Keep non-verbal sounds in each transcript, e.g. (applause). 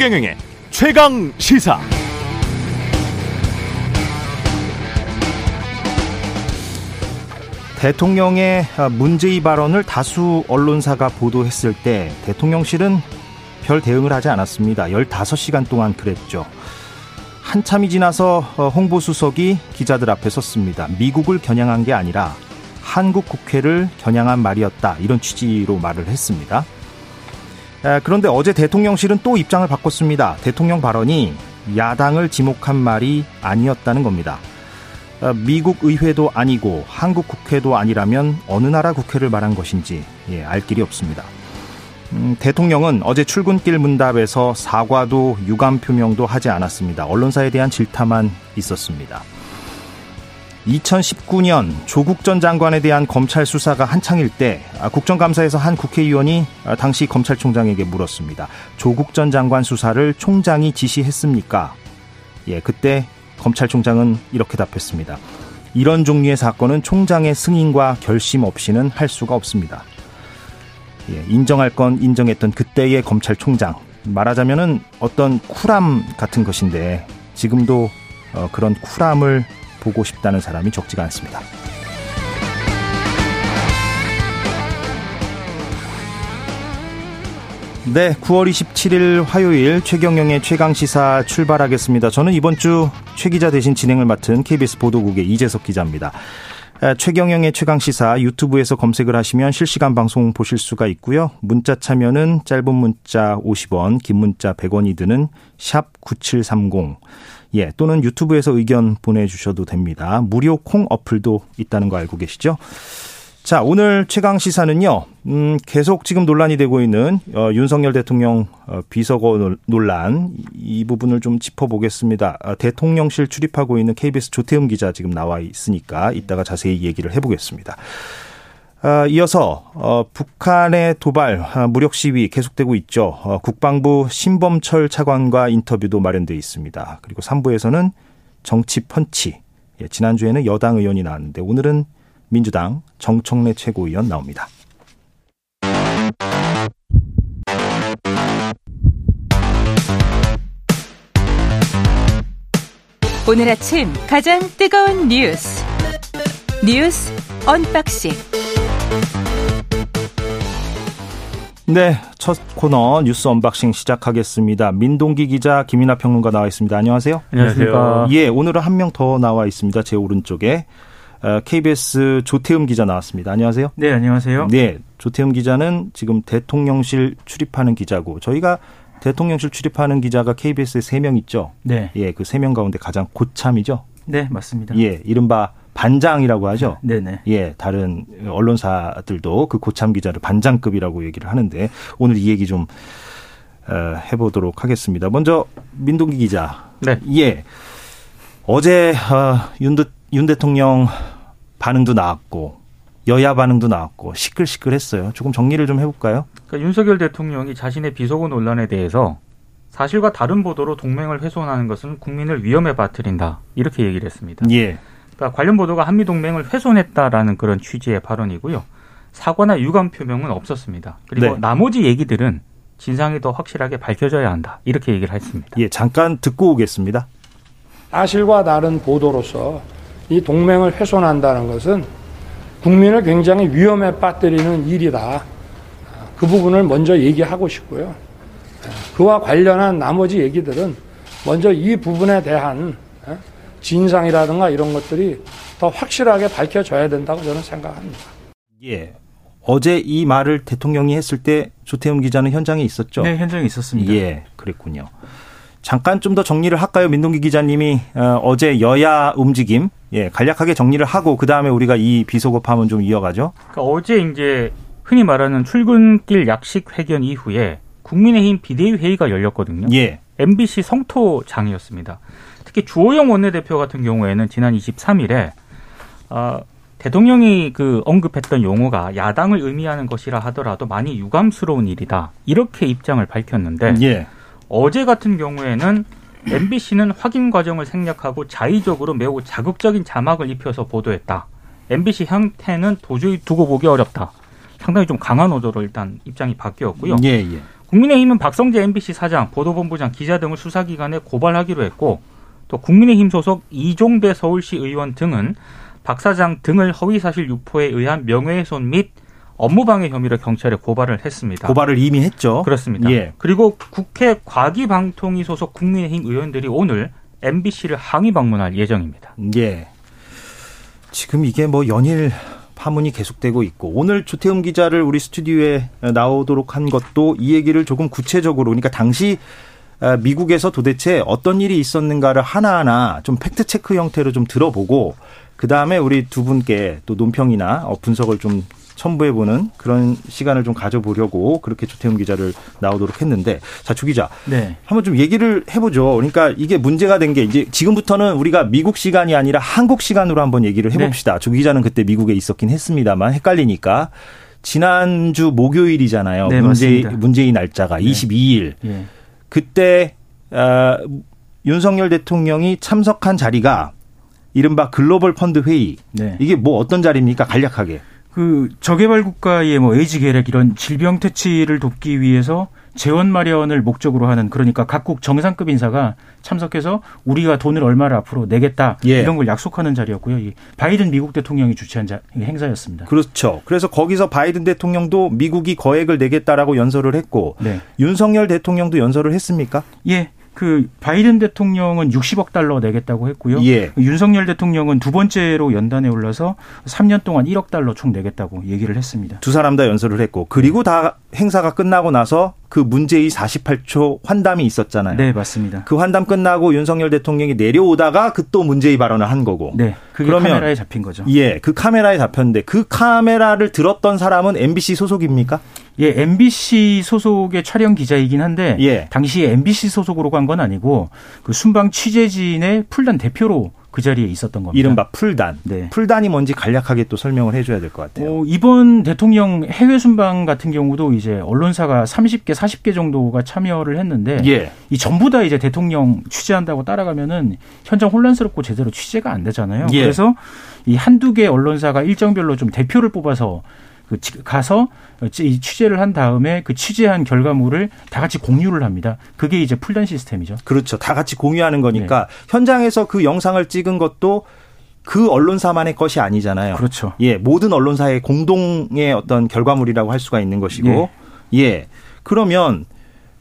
최경영의 최강 시사. 대통령의 문제의 발언을 다수 언론사가 보도했을 때 대통령실은 별 대응을 하지 않았습니다. 15시간 동안 그랬죠. 한참이 지나서 홍보수석이 기자들 앞에 섰습니다. 미국을 겨냥한 게 아니라 한국 국회를 겨냥한 말이었다. 이런 취지로 말을 했습니다. 그런데 어제 대통령실은 또 입장을 바꿨습니다. 대통령 발언이 야당을 지목한 말이 아니었다는 겁니다. 미국 의회도 아니고 한국 국회도 아니라면 어느 나라 국회를 말한 것인지 예, 알 길이 없습니다. 음, 대통령은 어제 출근길 문답에서 사과도 유감 표명도 하지 않았습니다. 언론사에 대한 질타만 있었습니다. 2019년 조국 전 장관에 대한 검찰 수사가 한창일 때 아, 국정감사에서 한 국회의원이 아, 당시 검찰총장에게 물었습니다. 조국 전 장관 수사를 총장이 지시했습니까? 예, 그때 검찰총장은 이렇게 답했습니다. 이런 종류의 사건은 총장의 승인과 결심 없이는 할 수가 없습니다. 예, 인정할 건 인정했던 그때의 검찰총장 말하자면은 어떤 쿨함 같은 것인데 지금도 어, 그런 쿨함을 보고 싶다는 사람이 적지가 않습니다. 네, 9월 27일 화요일 최경영의 최강 시사 출발하겠습니다. 저는 이번 주 최 기자 대신 진행을 맡은 KBS 보도국의 이재석 기자입니다. 최경영의 최강 시사 유튜브에서 검색을 하시면 실시간 방송 보실 수가 있고요. 문자 참여는 짧은 문자 50원, 긴 문자 100원이 드는 샵 9730. 예, 또는 유튜브에서 의견 보내주셔도 됩니다. 무료 콩 어플도 있다는 거 알고 계시죠? 자, 오늘 최강 시사는요, 음, 계속 지금 논란이 되고 있는, 어, 윤석열 대통령, 어, 비서거 논란, 이 부분을 좀 짚어보겠습니다. 어, 대통령실 출입하고 있는 KBS 조태음 기자 지금 나와 있으니까 이따가 자세히 얘기를 해보겠습니다. 어, 이어서 어, 북한의 도발 어, 무력 시위 계속되고 있죠. 국방부 신범철 차관과 인터뷰도 마련돼 있습니다. 그리고 3부에서는 정치 펀치. 예, 지난주에는 여당 의원이 나왔는데 오늘은 민주당 정청래 최고위원 나옵니다. 오늘 아침 가장 뜨거운 뉴스 뉴스 언박싱 네, 첫 코너 뉴스 언박싱 시작하겠습니다. 민동기 기자, 김이나 평론가 나와 있습니다. 안녕하세요. 안녕하세요. 예, 오늘은 한 명 더 나와 있습니다. 제 오른쪽에 KBS 어, 조태음 기자 나왔습니다. 안녕하세요. 네, 안녕하세요. 네, 조태음 기자는 지금 대통령실 출입하는 기자고 저희가 대통령실 출입하는 기자가 KBS에 세 명 있죠. 네. 예, 그 세 명 가운데 가장 고참이죠. 네, 맞습니다. 예, 이른바 반장이라고 하죠. 네네. 예, 다른 언론사들도 그 고참 기자를 반장급이라고 얘기를 하는데 오늘 이 얘기 좀 어, 해보도록 하겠습니다. 먼저 민동기 기자. 네. 예. 어제 어, 윤, 윤 대통령 반응도 나왔고 여야 반응도 나왔고 시끌시끌했어요. 조금 정리를 좀 해볼까요? 그러니까 윤석열 대통령이 자신의 비속어 논란에 대해서 사실과 다른 보도로 동맹을 훼손하는 것은 국민을 위험에 빠뜨린다 이렇게 얘기를 했습니다. 예. 그러니까 관련 보도가 한미 동맹을 훼손했다라는 그런 취지의 발언이고요. 사과나 유감 표명은 없었습니다. 그리고 네. 나머지 얘기들은 진상이 더 확실하게 밝혀져야 한다. 이렇게 얘기를 했습니다. 예, 잠깐 듣고 오겠습니다. 사실과 다른 보도로서 이 동맹을 훼손한다는 것은 국민을 굉장히 위험에 빠뜨리는 일이다. 그 부분을 먼저 얘기하고 싶고요. 그와 관련한 나머지 얘기들은 먼저 이 부분에 대한 진상이라든가 이런 것들이 더 확실하게 밝혀져야 된다고 저는 생각합니다. 예. 어제 이 말을 대통령이 했을 때 조태훈 기자는 현장에 있었죠? 네, 현장에 있었습니다. 예, 그랬군요. 잠깐 좀 더 정리를 할까요? 민동기 기자님이 어, 제 여야 움직임, 예, 간략하게 정리를 하고 그 다음에 우리가 이 비속어파문 좀 이어가죠. 그러니까 어제 이제 흔히 말하는 출근길 약식 회견 이후에 국민의힘 비대위 회의가 열렸거든요. 예. MBC 성토장이었습니다. 특히 주호영 원내대표 같은 경우에는 지난 23일에 어, 대통령이 그 언급했던 용어가 야당을 의미하는 것이라 하더라도 많이 유감스러운 일이다. 이렇게 입장을 밝혔는데 예. 어제 같은 경우에는 MBC는 확인 과정을 생략하고 자의적으로 매우 자극적인 자막을 입혀서 보도했다. MBC 형태는 도저히 두고 보기 어렵다. 상당히 좀 강한 어조로 일단 입장이 바뀌었고요. 예, 예. 국민의힘은 박성재 MBC 사장, 보도본부장, 기자 등을 수사기관에 고발하기로 했고 또 국민의힘 소속 이종배 서울시 의원 등은 박 사장 등을 허위사실 유포에 의한 명예훼손 및 업무방해 혐의로 경찰에 고발을 했습니다. 고발을 이미 했죠. 그렇습니다. 예. 그리고 국회 과기방통위 소속 국민의힘 의원들이 오늘 MBC를 항의 방문할 예정입니다. 예. 지금 이게 뭐 연일 파문이 계속되고 있고 오늘 조태음 기자를 우리 스튜디오에 나오도록 한 것도 이 얘기를 조금 구체적으로 그러니까 당시 아, 미국에서 도대체 어떤 일이 있었는가를 하나하나 좀 팩트 체크 형태로 좀 들어보고 그 다음에 우리 두 분께 또 논평이나 어, 분석을 좀 첨부해보는 그런 시간을 좀 가져보려고 그렇게 조태훈 기자를 나오도록 했는데 자 주 기자 네. 한번 좀 얘기를 해보죠. 그러니까 이게 문제가 된 게 이제 지금부터는 우리가 미국 시간이 아니라 한국 시간으로 한번 얘기를 해봅시다. 주 기자는 그때 미국에 있었긴 했습니다만 헷갈리니까 지난주 목요일이잖아요. 네, 문제. 문재인 날짜가 네. 22일. 예. 그때 어, 윤석열 대통령이 참석한 자리가 이른바 글로벌 펀드 회의. 네. 이게 뭐 어떤 자리입니까? 간략하게. 그 저개발 국가의 뭐 에이즈 계획 이런 질병 퇴치를 돕기 위해서 재원 마련을 목적으로 하는 그러니까 각국 정상급 인사가 참석해서 우리가 돈을 얼마를 앞으로 내겠다 예. 이런 걸 약속하는 자리였고요. 이 바이든 미국 대통령이 주최한 자, 행사였습니다. 그렇죠. 그래서 거기서 바이든 대통령도 미국이 거액을 내겠다라고 연설을 했고 네. 윤석열 대통령도 연설을 했습니까? 예. 그 바이든 대통령은 60억 달러 내겠다고 했고요. 예. 윤석열 대통령은 두 번째로 연단에 올라서 3년 동안 1억 달러 총 내겠다고 얘기를 했습니다. 두 사람 다 연설을 했고 그리고 다 행사가 끝나고 나서 그 문제의 48초 환담이 있었잖아요. 네, 맞습니다. 그 환담 끝나고 윤석열 대통령이 내려오다가 그 또 문제의 발언을 한 거고. 네. 그러면- 카메라에 잡힌 거죠. 예, 그 카메라에 잡혔는데 그 카메라를 들었던 사람은 MBC 소속입니까? 예, MBC 소속의 촬영 기자이긴 한데 예. 당시에 MBC 소속으로 간 건 아니고 그 순방 취재진의 풀단 대표로 그 자리에 있었던 겁니다. 이른바 풀단. 네. 풀단이 뭔지 간략하게 또 설명을 해줘야 될 것 같아요. 어, 이번 대통령 해외 순방 같은 경우도 이제 언론사가 30개, 40개 정도가 참여를 했는데 예. 이 전부 다 이제 대통령 취재한다고 따라가면은 현장 혼란스럽고 제대로 취재가 안 되잖아요. 예. 그래서 이 한두 개 언론사가 일정별로 좀 대표를 뽑아서 가서 이 취재를 한 다음에 그 취재한 결과물을 다 같이 공유를 합니다. 그게 이제 풀단 시스템이죠. 그렇죠. 다 같이 공유하는 거니까 네. 현장에서 그 영상을 찍은 것도 그 언론사만의 것이 아니잖아요. 그렇죠. 예, 모든 언론사의 공동의 어떤 결과물이라고 할 수가 있는 것이고, 예. 그러면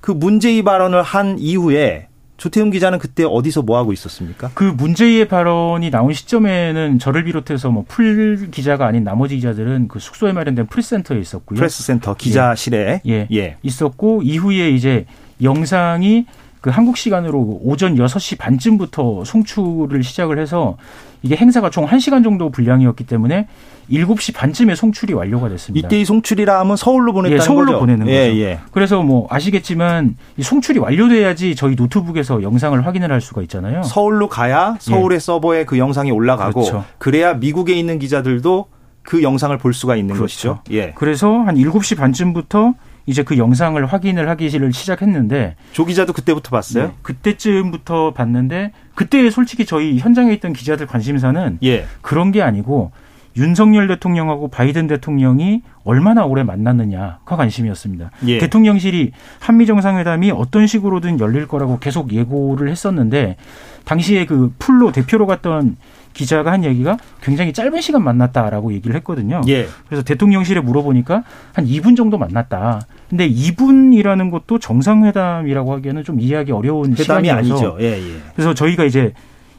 그 문제의 발언을 한 이후에 조태훈 기자는 그때 어디서 뭐 하고 있었습니까? 그 문제의 발언이 나온 시점에는 저를 비롯해서 뭐 풀 기자가 아닌 나머지 기자들은 그 숙소에 마련된 프레스센터에 있었고요. 프레스센터 기자실에 예. 예. 있었고 이후에 이제 영상이 그 한국 시간으로 오전 6시 반쯤부터 송출을 시작을 해서 이게 행사가 총 1시간 정도 분량이었기 때문에 7시 반쯤에 송출이 완료가 됐습니다. 이때 이 송출이라 하면 서울로 보냈다는 예, 서울로 거죠. 보내는 예, 거죠. 예. 그래서 뭐 아시겠지만 이 송출이 완료돼야지 저희 노트북에서 영상을 확인을 할 수가 있잖아요. 서울로 가야 서울의 서버에 그 영상이 올라가고 예. 그렇죠. 그래야 미국에 있는 기자들도 그 영상을 볼 수가 있는 그렇죠. 것이죠. 예. 그래서 한 7시 반쯤부터 이제 그 영상을 확인을 하기를 시작했는데 조 기자도 그때부터 봤어요? 네, 그때쯤부터 봤는데 그때 솔직히 저희 현장에 있던 기자들 관심사는 예. 그런 게 아니고 윤석열 대통령하고 바이든 대통령이 얼마나 오래 만났느냐가 관심이었습니다. 예. 대통령실이 한미 정상회담이 어떤 식으로든 열릴 거라고 계속 예고를 했었는데 당시에 그 풀로 대표로 갔던 기자가 한 얘기가 굉장히 짧은 시간 만났다라고 얘기를 했거든요. 예. 그래서 대통령실에 물어보니까 한 2분 정도 만났다. 근데 2분이라는 것도 정상회담이라고 하기에는 좀 이해하기 어려운 회담이 아니죠. 예, 예. 그래서 저희가 이제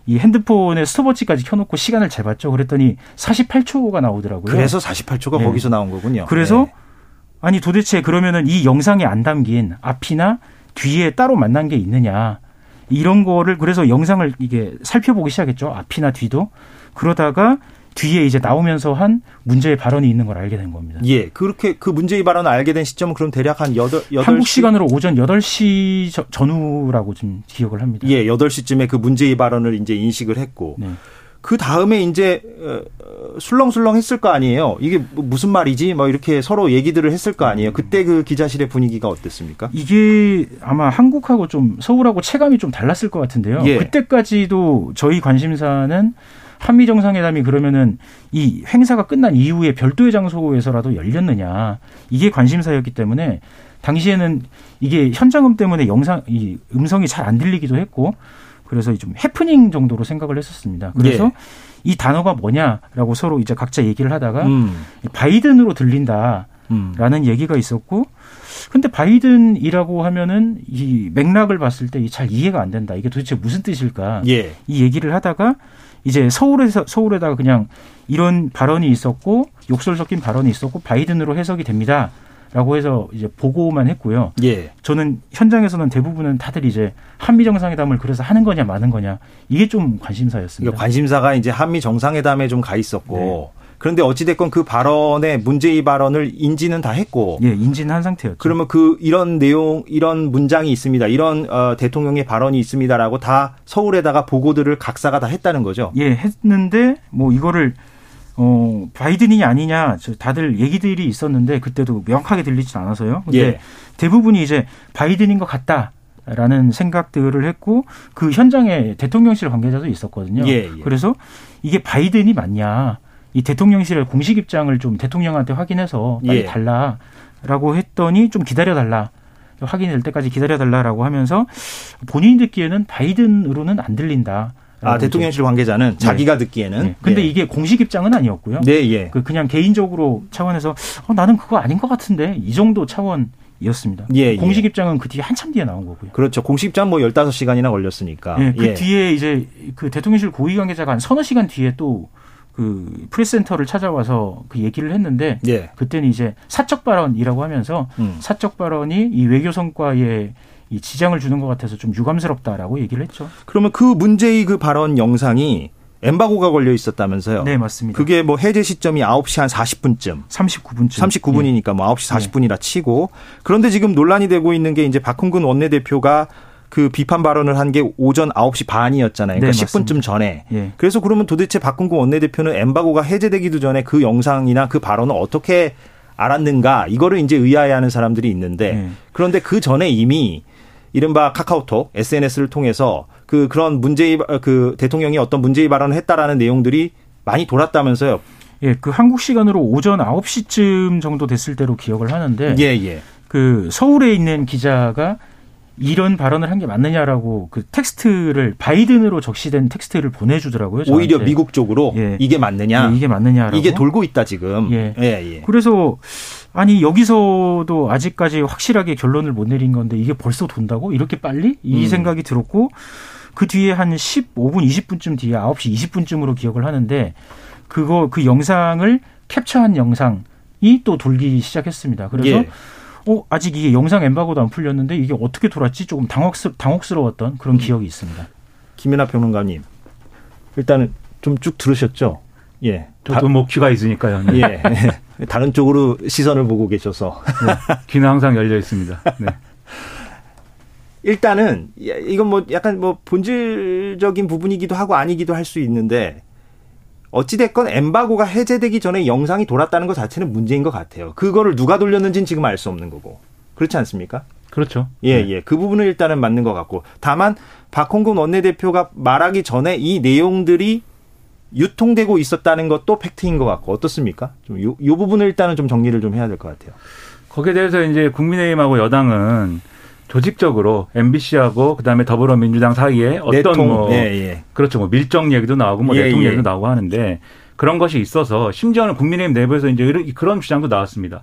이 핸드폰에 스톱워치까지 켜놓고 시간을 재봤죠. 그랬더니 48초가 나오더라고요. 그래서 48초가 네. 거기서 나온 거군요. 그래서 예. 아니 도대체 그러면은 이 영상에 안 담긴 앞이나 뒤에 따로 만난 게 있느냐 이런 거를 그래서 영상을 이게 살펴보기 시작했죠. 앞이나 뒤도 그러다가 뒤에 이제 나오면서 한 문제의 발언이 있는 걸 알게 된 겁니다. 예, 그렇게 그 문제의 발언을 알게 된 시점은 그럼 대략 한 8, 8시 한국 시간으로 오전 8시 저- 전후라고 좀 기억을 합니다. 예, 8시쯤에 그 문제의 발언을 이제 인식을 했고 네. 그 다음에 이제 어, 어, 술렁술렁 했을 거 아니에요. 이게 뭐 무슨 말이지? 뭐 이렇게 서로 얘기들을 했을 거 아니에요. 그때 그 기자실의 분위기가 어땠습니까? 이게 아마 한국하고 좀 서울하고 체감이 좀 달랐을 것 같은데요. 예. 그때까지도 저희 관심사는 한미 정상회담이 그러면은 이 행사가 끝난 이후에 별도의 장소에서라도 열렸느냐 이게 관심사였기 때문에 당시에는 이게 현장음 때문에 영상 이 음성이 잘 안 들리기도 했고 그래서 좀 해프닝 정도로 생각을 했었습니다. 그래서 예. 이 단어가 뭐냐라고 서로 이제 각자 얘기를 하다가 음. 바이든으로 들린다. 음. 라는 얘기가 있었고 근데 바이든이라고 하면은 이 맥락을 봤을 때 잘 이해가 안 된다. 이게 도대체 무슨 뜻일까? 예. 이 얘기를 하다가 이제 서울에서 서울에다가 그냥 이런 발언이 있었고 욕설 섞인 발언이 있었고 바이든으로 해석이 됩니다. 라고 해서 이제 보고만 했고요. 예. 저는 현장에서는 대부분은 다들 이제 한미 정상회담을 그래서 하는 거냐 마는 거냐 이게 좀 관심사였습니다. 그러니까 관심사가 이제 한미 정상회담에 좀 가 있었고 네. 그런데 어찌됐건 그 발언에 문제의 발언을 인지는 다 했고 예, 인지는 한 상태였죠. 그러면 그 이런 내용 이런 문장이 있습니다. 이런 어, 대통령의 발언이 있습니다라고 다 서울에다가 보고들을 각사가 다 했다는 거죠. 예, 했는데 뭐 이거를 어 바이든이 아니냐 저 다들 얘기들이 있었는데 그때도 명확하게 들리진 않아서요. 근데 예. 대부분이 이제 바이든인 것 같다 라는 생각들을 했고 그 현장에 대통령실 관계자도 있었거든요. 예, 예. 그래서 이게 바이든이 맞냐? 이 대통령실의 공식 입장을 좀 대통령한테 확인해서 빨리 예. 달라라고 했더니 좀 기다려 달라. 확인될 때까지 기다려 달라라고 하면서 본인이 듣기에는 바이든으로는 안 들린다. 아 대통령실 관계자는 자기가 듣기에는. 네. 근데 예. 이게 공식 입장은 아니었고요. 네 예. 그 그냥 개인적으로 차원에서 어, 나는 그거 아닌 것 같은데 이 정도 차원 이었습니다. 예, 공식 예. 입장은 그 뒤에 한참 뒤에 나온 거고요. 그렇죠. 공식 입장 뭐 15시간이나 걸렸으니까. 예, 그 예. 뒤에 이제 그 대통령실 고위 관계자가 한 서너 시간 뒤에 또 그 프레스센터를 찾아와서 그 얘기를 했는데 예. 그때는 이제 사적 발언이라고 하면서 음. 사적 발언이 이 외교 성과에 이 지장을 주는 것 같아서 좀 유감스럽다라고 얘기를 했죠. 그러면 그 문제의 그 발언 영상이 엠바고가 걸려 있었다면서요. 네, 맞습니다. 그게 뭐 해제 시점이 9시 한 40분쯤. 39분쯤. 39분이니까 뭐 9시 네. 40분이라 치고 그런데 지금 논란이 되고 있는 게 이제 박홍근 원내대표가 그 비판 발언을 한 게 오전 9시 반이었잖아요. 그러니까 네, 10분쯤 맞습니다. 전에. 예. 그래서 그러면 도대체 박홍근 원내대표는 엠바고가 해제되기도 전에 그 영상이나 그 발언을 어떻게 알았는가 이거를 이제 의아해하는 사람들이 있는데 네. 그런데 그 전에 이미 이른바 카카오톡 SNS를 통해서 그 그런 문제의 그 대통령이 어떤 문제의 발언을 했다라는 내용들이 많이 돌았다면서요. 예, 그 한국 시간으로 오전 9시쯤 정도 됐을 때로 기억을 하는데 예, 예. 그 서울에 있는 기자가 이런 발언을 한 게 맞느냐라고 그 텍스트를 바이든으로 적시된 텍스트를 보내주더라고요. 저한테. 오히려 미국 쪽으로 예. 이게 맞느냐? 예, 이게 맞느냐라고. 이게 돌고 있다 지금. 예. 예, 예. 그래서 아니 여기서도 아직까지 확실하게 결론을 못 내린 건데 이게 벌써 돈다고 이렇게 빨리 이 음. 생각이 들었고 그 뒤에 한 15분 20분쯤 뒤에 9시 20분쯤으로 기억을 하는데 그거 그 영상을 캡처한 영상이 또 돌기 시작했습니다. 그래서 예. 어 아직 이게 영상 엠바고도 안 풀렸는데 이게 어떻게 돌았지 조금 당혹스, 당혹스러웠던 그런 기억이 있습니다. 김연아 평론가님 일단은 좀 쭉 들으셨죠? 예. 저도 뭐 귀가 있으니까요. 다, 네. 예. (laughs) 다른 쪽으로 시선을 보고 계셔서 귀는 항상 열려 있습니다. 네. (laughs) 일단은 이건 뭐 약간 뭐 본질적인 부분이기도 하고 아니기도 할 수 있는데 어찌됐건 엠바고가 해제되기 전에 영상이 돌았다는 것 자체는 문제인 것 같아요. 그거를 누가 돌렸는지는 지금 알 수 없는 거고. 그렇지 않습니까? 그렇죠. 예, 네. 예. 그 부분은 일단은 맞는 것 같고. 다만, 박홍근 원내대표가 말하기 전에 이 내용들이 유통되고 있었다는 것도 팩트인 것 같고, 어떻습니까? 좀 요, 요 부분을 일단은 좀 정리를 좀 해야 될 것 같아요. 거기에 대해서 이제 국민의힘하고 여당은 조직적으로 MBC하고 그다음에 더불어민주당 사이에 어떤 내통, 뭐 예, 예. 그렇죠. 뭐 밀정 얘기도 나오고 뭐 예, 내통 예. 얘기도 나오고 하는데 그런 것이 있어서 심지어는 국민의힘 내부에서 이제 이런- 그런 주장도 나왔습니다.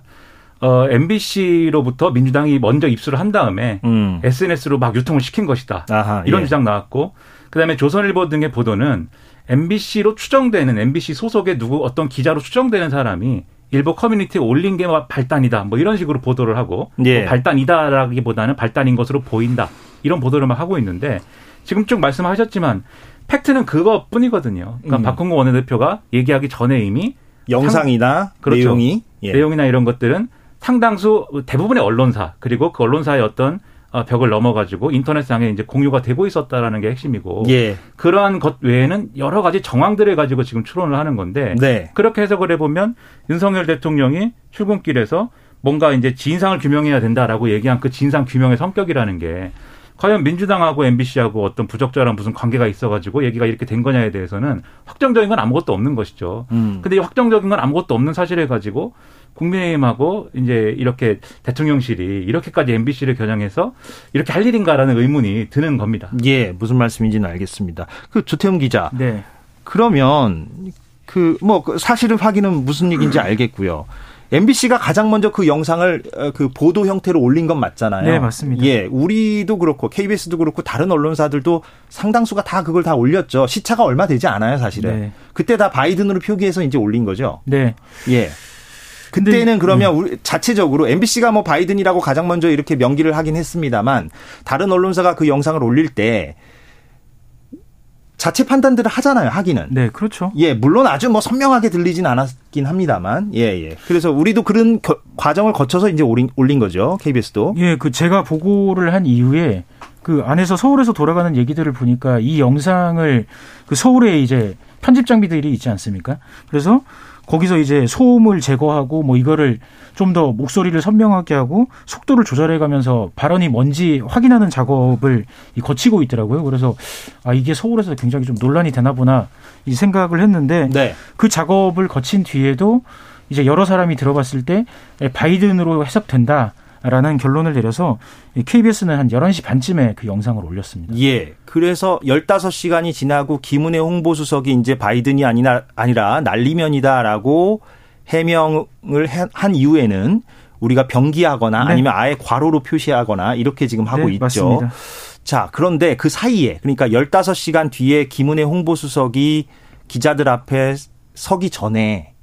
어, MBC로부터 민주당이 먼저 입수를 한 다음에 음. SNS로 막 유통을 시킨 것이다. 아하, 이런 예. 주장 나왔고 그다음에 조선일보 등의 보도는 MBC로 추정되는 MBC 소속의 누구 어떤 기자로 추정되는 사람이 일부 커뮤니티에 올린 게 발단이다. 뭐 이런 식으로 보도를 하고 예. 뭐 발단이다라기보다는 발단인 것으로 보인다. 이런 보도를 막 하고 있는데 지금 쭉 말씀하셨지만 팩트는 그것뿐이거든요. 그러니까 음. 박홍구 원내대표가 얘기하기 전에 이미 영상이나 그렇죠. 내용이. 예. 내용이나 이런 것들은 상당수 대부분의 언론사 그리고 그 언론사의 어떤 어, 벽을 넘어가지고 인터넷상에 이제 공유가 되고 있었다라는 게 핵심이고 예. 그러한 것 외에는 여러 가지 정황들을 가지고 지금 추론을 하는 건데 네. 그렇게 해석을 해보면 윤석열 대통령이 출근길에서 뭔가 이제 진상을 규명해야 된다라고 얘기한 그 진상 규명의 성격이라는 게 과연 민주당하고 MBC하고 어떤 부적절한 무슨 관계가 있어가지고 얘기가 이렇게 된 거냐에 대해서는 확정적인 건 아무것도 없는 것이죠. 음. 근데 이 확정적인 건 아무것도 없는 사실을 가지고 국민의힘하고 이제 이렇게 대통령실이 이렇게까지 MBC를 겨냥해서 이렇게 할 일인가라는 의문이 드는 겁니다. 예, 무슨 말씀인지는 알겠습니다. 그 조태훈 기자. 네. 그러면 그 뭐 사실을 확인은 무슨 얘기인지 알겠고요. MBC가 가장 먼저 그 영상을 어, 그 보도 형태로 올린 건 맞잖아요. 네, 맞습니다. 예, 우리도 그렇고 KBS도 그렇고 다른 언론사들도 상당수가 다 그걸 다 올렸죠. 시차가 얼마 되지 않아요, 사실은. 네. 그때 다 바이든으로 표기해서 이제 올린 거죠. 네. 예. 그때는 그러면 우리 자체적으로 MBC가 뭐 바이든이라고 가장 먼저 이렇게 명기를 하긴 했습니다만 다른 언론사가 그 영상을 올릴 때 자체 판단들을 하잖아요, 하기는. 네, 그렇죠. 예, 물론 아주 뭐 선명하게 들리진 않았긴 합니다만, 예, 예. 그래서 우리도 그런 겨- 과정을 거쳐서 이제 올린, 올린 거죠, KBS도. 예, 그 제가 보고를 한 이후에 그 안에서 서울에서 돌아가는 얘기들을 보니까 이 영상을 그 서울에 이제 편집 장비들이 있지 않습니까? 그래서 거기서 이제 소음을 제거하고 뭐 이거를 좀 더 목소리를 선명하게 하고 속도를 조절해 가면서 발언이 뭔지 확인하는 작업을 이 거치고 있더라고요. 그래서 아 이게 서울에서 굉장히 좀 논란이 되나 보나 이 생각을 했는데 네. 그 작업을 거친 뒤에도 이제 여러 사람이 들어봤을 때 바이든으로 해석된다 라는 결론을 내려서 KBS는 한 11시 반쯤에 그 영상을 올렸습니다. 예. 그래서 15시간이 지나고 김은혜 홍보수석이 이제 바이든이 아니라, 아니라 난리면이다라고 해명을 해- 한 이후에는 우리가 병기하거나 네. 아니면 아예 괄호로 표시하거나 이렇게 지금 하고 네, 있죠. 맞습니다. 자, 그런데 그 사이에 그러니까 15시간 뒤에 김은혜 홍보수석이 기자들 앞에 서기 전에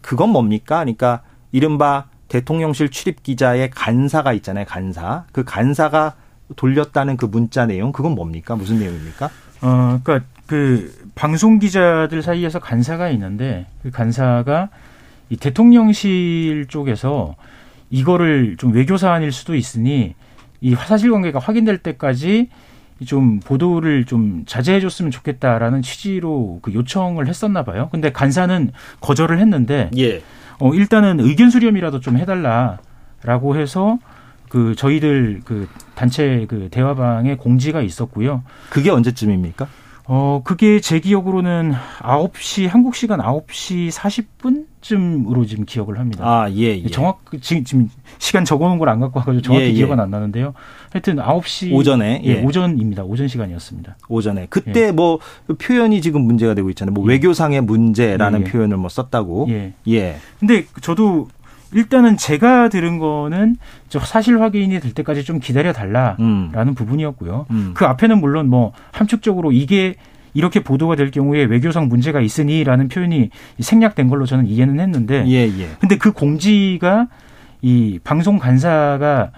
그건 뭡니까? 그러니까 이른바 대통령실 출입 기자의 간사가 있잖아요. 간사. 그 간사가 돌렸다는 그 문자 내용 그건 뭡니까? 무슨 내용입니까? 어, 그러니까 그 방송 기자들 사이에서 간사가 있는데 그 간사가 이 대통령실 쪽에서 이거를 좀 외교 사안일 수도 있으니 이 사실 관계가 확인될 때까지 좀 보도를 좀 자제해 줬으면 좋겠다라는 취지로 그 요청을 했었나 봐요. 근데 간사는 거절을 했는데 예. 어, 일단은 의견 수렴이라도 좀 해달라라고 해서 그 저희들 그 단체 그 대화방에 공지가 있었고요. 그게 언제쯤입니까? 어, 그게 제 기억으로는 9시, 한국 시간 9시 40분쯤으로 지금 기억을 합니다. 아, 예, 예. 정확, 지금, 지금 시간 적어 놓은 걸 안 갖고 와가지고 정확히 예, 예. 기억은 안 나는데요. 하여튼 9시. 오전에, 예, 예. 오전입니다. 오전 시간이었습니다. 오전에. 그때 뭐 표현이 지금 문제가 되고 있잖아요. 뭐 외교상의 문제라는 예, 예. 표현을 뭐 썼다고. 예. 예. 근데 저도 일단은 제가 들은 거는 저 사실 확인이 될 때까지 좀 기다려 달라라는 음. 부분이었고요. 음. 그 앞에는 물론 뭐 함축적으로 이게 이렇게 보도가 될 경우에 외교상 문제가 있으니라는 표현이 생략된 걸로 저는 이해는 했는데 예, 예. 근데 그 공지가 이 방송 간사가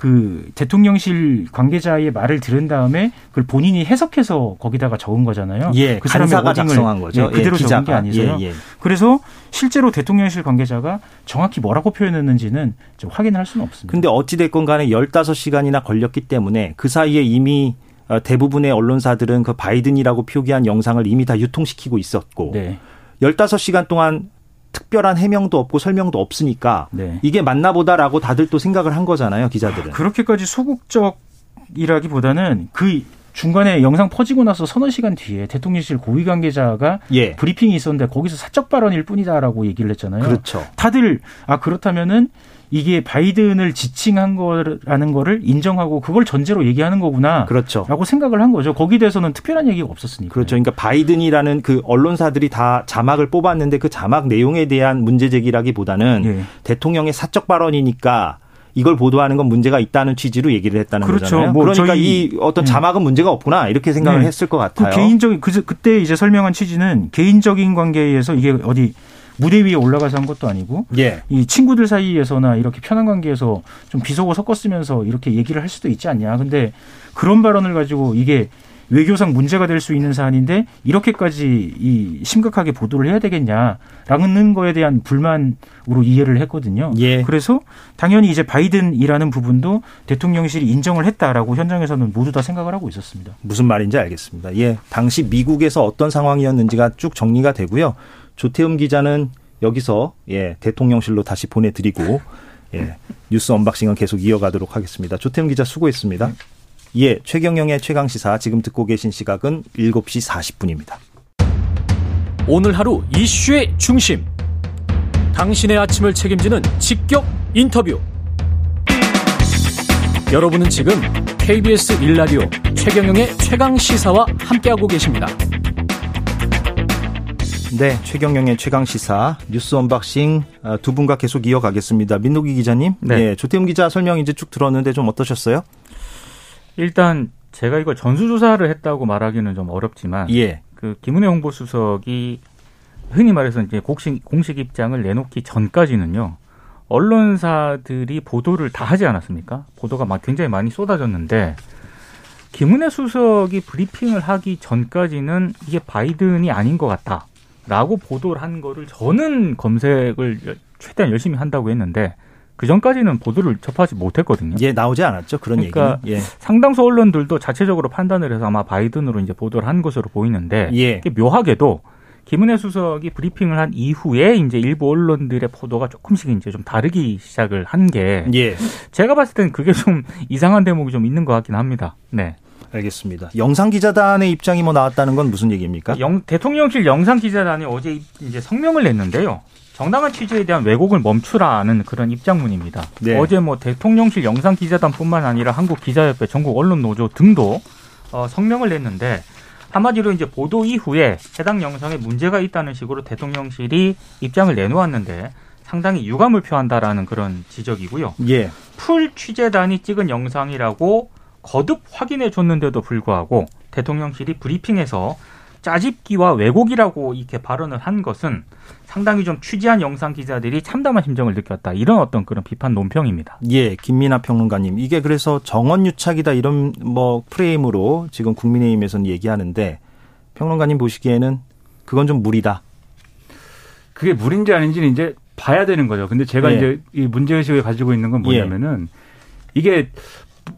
그 대통령실 관계자의 말을 들은 다음에 그걸 본인이 해석해서 거기다가 적은 거잖아요. 예, 그 사람의 워딩을 작성한 거죠. 예, 그대로 예, 적은 게. 아니서요. 예, 예. 그래서 실제로 대통령실 관계자가 정확히 뭐라고 표현했는지는 좀 확인할 수는 없습니다. 근데 어찌 됐건 간에 15시간이나 걸렸기 때문에 그 사이에 이미 어, 대부분의 언론사들은 그 바이든이라고 표기한 영상을 이미 다 유통시키고 있었고 네. 15시간 동안 특별한 해명도 없고 설명도 없으니까 네. 이게 맞나 보다라고 다들 또 생각을 한 거잖아요, 기자들은. 그렇게까지 소극적이라기보다는 그 중간에 영상 퍼지고 나서 서너 시간 뒤에 대통령실 고위 관계자가 예. 브리핑이 있었는데 거기서 사적 발언일 뿐이다라고 얘기를 했잖아요. 그렇죠. 다들 아 그렇다면은 이게 바이든을 지칭한 거라는 거를 인정하고 그걸 전제로 얘기하는 거구나. 그렇죠. 라고 생각을 한 거죠. 거기에 대해서는 특별한 얘기가 없었으니까. 그렇죠. 그러니까 바이든이라는 그 언론사들이 다 자막을 뽑았는데 그 자막 내용에 대한 문제 제기라기보다는 예. 대통령의 사적 발언이니까 이걸 보도하는 건 문제가 있다는 취지로 얘기를 했다는 그렇죠. 거잖아요. 뭐 그러니까 이 어떤 음. 자막은 문제가 없구나 이렇게 생각을 네. 했을 것그 같아요. 개인적인 그 그때 이제 설명한 취지는 개인적인 관계에서 이게 어디 무대 위에 올라가서 한 것도 아니고 예. 이 친구들 사이에서나 이렇게 편한 관계에서 좀 비속어 섞었으면서 이렇게 얘기를 할 수도 있지 않냐. 근데 그런 발언을 가지고 이게 외교상 문제가 될 수 있는 사안인데 이렇게까지 이 심각하게 보도를 해야 되겠냐라는 거에 대한 불만으로 이해를 했거든요. 예. 그래서 당연히 이제 바이든이라는 부분도 대통령실이 인정을 했다라고 현장에서는 모두 다 생각을 하고 있었습니다. 무슨 말인지 알겠습니다. 예. 당시 미국에서 어떤 상황이었는지가 쭉 정리가 되고요. 조태음 기자는 여기서 예, 대통령실로 다시 보내드리고 예, 뉴스 언박싱은 계속 이어가도록 하겠습니다. 조태음 기자 수고했습니다. 예, 최경영의 최강 시사 지금 듣고 계신 시각은 7시 40분입니다. 오늘 하루 이슈의 중심. 당신의 아침을 책임지는 직격 인터뷰. 여러분은 지금 KBS 1라디오 최경영의 최강 시사와 함께하고 계십니다. 네, 최경영의 최강 시사 뉴스 unboxing 어, 두 분과 계속 이어가겠습니다. 민동기 기자님, 네. 예, 조태웅 기자 설명 이제 쭉 들었는데 좀 어떠셨어요? 일단 제가 이거 전수조사를 했다고 말하기는 좀 어렵지만 예, 그 김은혜 홍보수석이 흔히 말해서 이제 공식, 공식 입장을 내놓기 전까지는요. 언론사들이 보도를 다 하지 않았습니까? 보도가 막 굉장히 많이 쏟아졌는데 김은혜 수석이 브리핑을 하기 전까지는 이게 바이든이 아닌 것 같다 라고 보도를 한 거를 저는 검색을 최대한 열심히 한다고 했는데 그 전까지는 보도를 접하지 못했거든요. 예, 나오지 않았죠 그런 그러니까 얘기는. 예, 상당수 언론들도 자체적으로 판단을 해서 아마 바이든으로 이제 보도를 한 것으로 보이는데 예, 묘하게도 김은혜 수석이 브리핑을 한 이후에 이제 일부 언론들의 보도가 조금씩 이제 좀 다르기 시작을 한 게 예, 제가 봤을 때는 그게 좀 (laughs) 이상한 대목이 좀 있는 것 같긴 합니다. 네. 알겠습니다. 영상 기자단의 입장이 뭐 나왔다는 건 무슨 얘기입니까? 영- 대통령실 영상 기자단이 어제 이제 성명을 냈는데요. 정당한 취재에 대한 왜곡을 멈추라는 그런 입장문입니다. 네. 어제 뭐 대통령실 영상 기자단뿐만 아니라 한국 기자협회, 전국 언론 노조 등도 어, 성명을 냈는데 한마디로 이제 보도 이후에 해당 영상에 문제가 있다는 식으로 대통령실이 입장을 내놓았는데 상당히 유감을 표한다라는 그런 지적이고요. 예, 풀 취재단이 찍은 영상이라고 거듭 확인해 줬는데도 불구하고 대통령실이 브리핑에서 짜집기와 왜곡이라고 이렇게 발언을 한 것은 상당히 좀 취재한 영상 기자들이 참담한 심정을 느꼈다. 이런 어떤 그런 비판 논평입니다. 예, 김민아 평론가님. 이게 그래서 정원 유착이다 이런 뭐 프레임으로 지금 국민의힘에서는 얘기하는데 평론가님 보시기에는 그건 좀 무리다. 그게 물인지 아닌지는 이제 봐야 되는 거죠. 근데 제가 예. 이제 이 문제의식을 가지고 있는 건 뭐냐면은 이게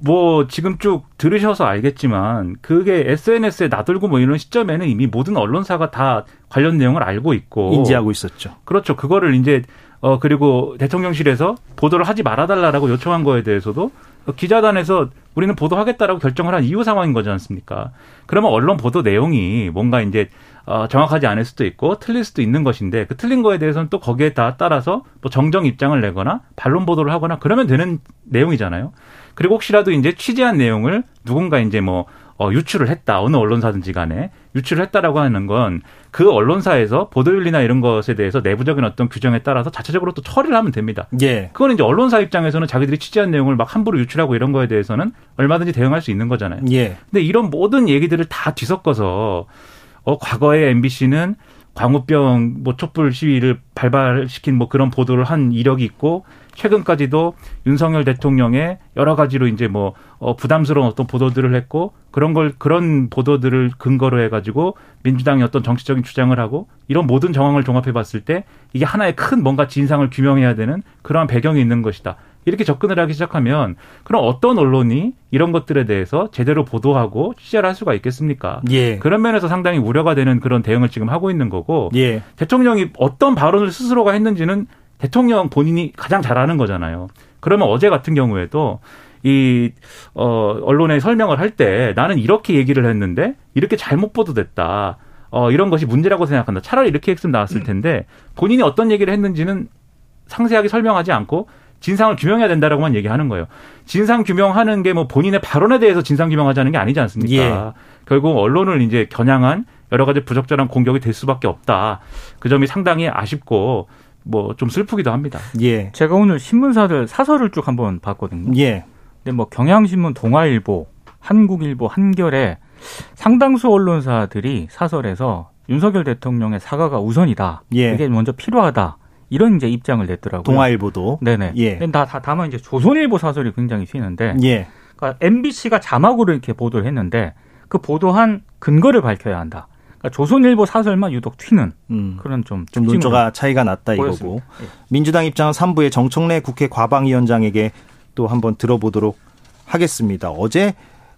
뭐 지금 쭉 들으셔서 알겠지만 그게 SNS에 나돌고 뭐 이런 시점에는 이미 모든 언론사가 다 관련 내용을 알고 있고 인지하고 있었죠. 그렇죠. 그거를 이제 어 그리고 대통령실에서 보도를 하지 말아달라라고 요청한 거에 대해서도 기자단에서 우리는 보도하겠다라고 결정을 한 이후 상황인 거지 않습니까? 그러면 언론 보도 내용이 뭔가 이제 어, 정확하지 않을 수도 있고 틀릴 수도 있는 것인데 그 틀린 거에 대해서는 또 거기에 다 따라서 뭐 정정 입장을 내거나 반론 보도를 하거나 그러면 되는 내용이잖아요. 그리고 혹시라도 이제 취재한 내용을 누군가 이제 뭐 어, 유출을 했다 어느 언론사든지 간에 유출을 했다라고 하는 건 그 언론사에서 보도윤리나 이런 것에 대해서 내부적인 어떤 규정에 따라서 자체적으로 또 처리를 하면 됩니다. 예. 그거는 이제 언론사 입장에서는 자기들이 취재한 내용을 막 함부로 유출하고 이런 거에 대해서는 얼마든지 대응할 수 있는 거잖아요. 예. 근데 이런 모든 얘기들을 다 뒤섞어서 어 과거에 MBC는 광우병 뭐 촛불 시위를 발발시킨 뭐 그런 보도를 한 이력이 있고 최근까지도 윤석열 대통령의 여러 가지로 이제 뭐 어, 부담스러운 어떤 보도들을 했고 그런 걸 그런 보도들을 근거로 해가지고 민주당이 어떤 정치적인 주장을 하고 이런 모든 정황을 종합해 봤을 때 이게 하나의 큰 뭔가 진상을 규명해야 되는 그러한 배경이 있는 것이다. 이렇게 접근을 하기 시작하면 그럼 어떤 언론이 이런 것들에 대해서 제대로 보도하고 취재를 할 수가 있겠습니까? 예. 그런 면에서 상당히 우려가 되는 그런 대응을 지금 하고 있는 거고 예. 대통령이 어떤 발언을 스스로가 했는지는 대통령 본인이 가장 잘 아는 거잖아요. 그러면 어제 같은 경우에도 이, 어, 언론에 설명을 할 때 나는 이렇게 얘기를 했는데 이렇게 잘못 보도됐다. 어, 이런 것이 문제라고 생각한다. 차라리 이렇게 했으면 나왔을 텐데 본인이 어떤 얘기를 했는지는 상세하게 설명하지 않고 진상을 규명해야 된다라고만 얘기하는 거예요. 진상 규명하는 게 뭐 본인의 발언에 대해서 진상 규명하자는 게 아니지 않습니까? 예. 결국 언론을 이제 겨냥한 여러 가지 부적절한 공격이 될 수밖에 없다. 그 점이 상당히 아쉽고 뭐 좀 슬프기도 합니다. 예. 제가 오늘 신문사들 사설을 쭉 한번 봤거든요. 예. 근데 뭐 경향신문, 동아일보, 한국일보, 한겨레 상당수 언론사들이 사설에서 윤석열 대통령의 사과가 우선이다. 예. 이게 먼저 필요하다. 이런 이제 입장을 냈더라고요. 동아일보도. 네네. 예. 근데 다, 다 다만 이제 조선일보 사설이 굉장히 튀는데, 예. 그러니까 MBC가 자막으로 이렇게 보도를 했는데 그 보도한 근거를 밝혀야 한다. 그러니까 조선일보 사설만 유독 튀는 음. 그런 좀 좀 논조가 차이가 났다 이거고. 보였습니다. 예. 민주당 입장은 3부에 정청래 국회 과방위원장에게 또 한번 들어보도록 하겠습니다. 어제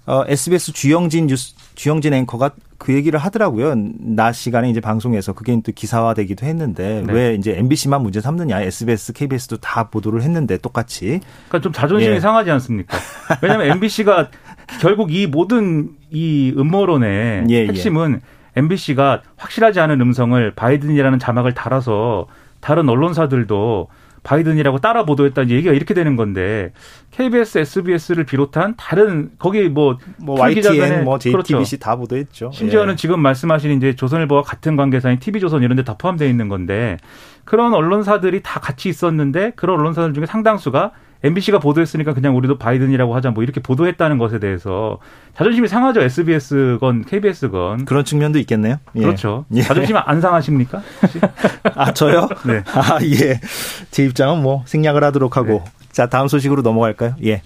어, SBS 주영진 뉴스 주영진 앵커가 그 얘기를 하더라고요. 낮 시간에 이제 방송에서 그게 또 기사화되기도 했는데 네. 왜 이제 MBC만 문제 삼느냐? SBS, KBS도 다 보도를 했는데 똑같이. 그러니까 좀 자존심이 예. 상하지 않습니까? 왜냐하면 MBC가 (laughs) 결국 이 모든 이 음모론의 예, 예. 핵심은 MBC가 확실하지 않은 음성을 바이든이라는 자막을 달아서 다른 언론사들도 바이든이라고 따라 보도했다는 얘기가 이렇게 되는 건데 KBS, SBS를 비롯한 다른 거기 뭐, 뭐 YTN, 뭐 JTBC 그렇죠. 다 보도했죠. 심지어는 예. 지금 말씀하신 이제 조선일보와 같은 관계사인 TV조선 이런 데 다 포함되어 있는 건데 그런 언론사들이 다 같이 있었는데 그런 언론사들 중에 상당수가 MBC가 보도했으니까 그냥 우리도 바이든이라고 하자 뭐 이렇게 보도했다는 것에 대해서 자존심이 상하죠. SBS건 KBS건. 그런 측면도 있겠네요. 예. 그렇죠. 예. 자존심 안 상하십니까? 혹시? (laughs) 아 저요? 네. 아 예. 제 입장은 뭐 생략을 하도록 하고. 자 다음 소식으로 넘어갈까요? 예.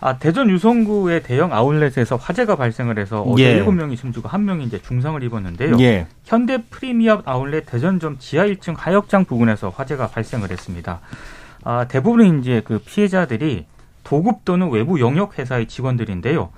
아, 대전 유성구의 대형 아울렛에서 화재가 발생을 해서 어제 예. 일곱 명이 숨지고 한 명이 이제 중상을 입었는데요. 예. 현대 프리미엄 아울렛 대전점 지하 1층 하역장 부근에서 화재가 발생을 했습니다. 아, 대부분 이제 그 피해자들이 도급 또는 외부 영역 회사의 직원들인데요.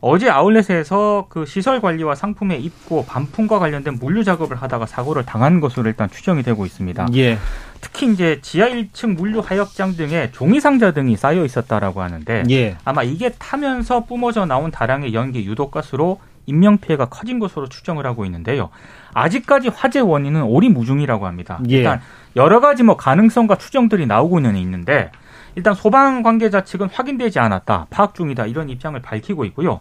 어제 아울렛에서 그 시설 관리와 상품의 입고 반품과 관련된 물류 작업을 하다가 사고를 당한 것으로 일단 추정이 되고 있습니다. 예. 특히 이제 지하 1층 물류 하역장 등에 종이 상자 등이 쌓여 있었다라고 하는데 예. 아마 이게 타면서 뿜어져 나온 다량의 연기 유독 가스로 인명 피해가 커진 것으로 추정을 하고 있는데요. 아직까지 화재 원인은 오리무중이라고 합니다. 예. 일단 여러 가지 뭐 가능성과 추정들이 나오고는 있는데 일단 소방 관계자 측은 확인되지 않았다, 파악 중이다 이런 입장을 밝히고 있고요.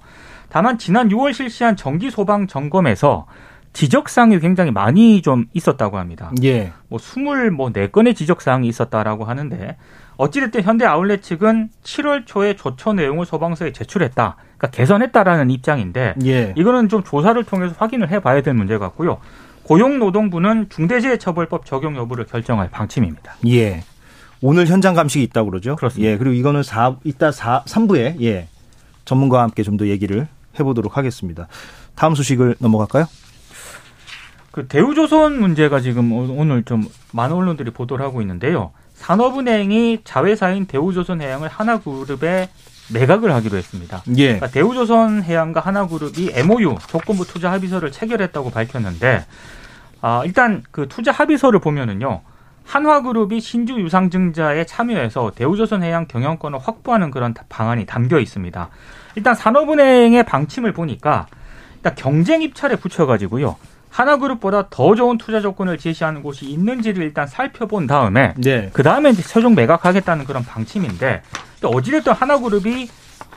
다만 지난 6월 실시한 정기 소방 점검에서 지적 사항이 굉장히 많이 좀 있었다고 합니다. 예. 뭐 24건의 지적 사항이 있었다라고 하는데 어찌됐든 현대 아울렛 측은 7월 초에 조처 내용을 소방서에 제출했다. 그러니까 개선했다라는 입장인데 예. 이거는 좀 조사를 통해서 확인을 해봐야 될 문제 같고요. 고용노동부는 중대재해처벌법 적용 여부를 결정할 방침입니다. 예. 오늘 현장 감식이 있다고 그러죠? 그렇습니다. 예. 그리고 이거는 4 이따 4 3부에 예. 전문가와 함께 좀 더 얘기를 해 보도록 하겠습니다. 다음 소식을 넘어갈까요? 그 대우조선 문제가 지금 오- 오늘 좀 많은 언론들이 보도를 하고 있는데요. 산업은행이 자회사인 대우조선 해양을 하나그룹에 매각을 하기로 했습니다. 예. 그러니까 대우조선 해양과 하나그룹이 MOU 조건부 투자 합의서를 체결했다고 밝혔는데 아, 일단 그 투자 합의서를 보면은요. 한화그룹이 신주 유상증자에 참여해서 대우조선 해양 경영권을 확보하는 그런 방안이 담겨 있습니다. 일단 산업은행의 방침을 보니까 일단 경쟁 입찰에 붙여가지고요. 하나그룹보다 더 좋은 투자 조건을 제시하는 곳이 있는지를 일단 살펴본 다음에 네. 그 다음에 이제 최종 매각하겠다는 그런 방침인데 또 어찌됐든 하나그룹이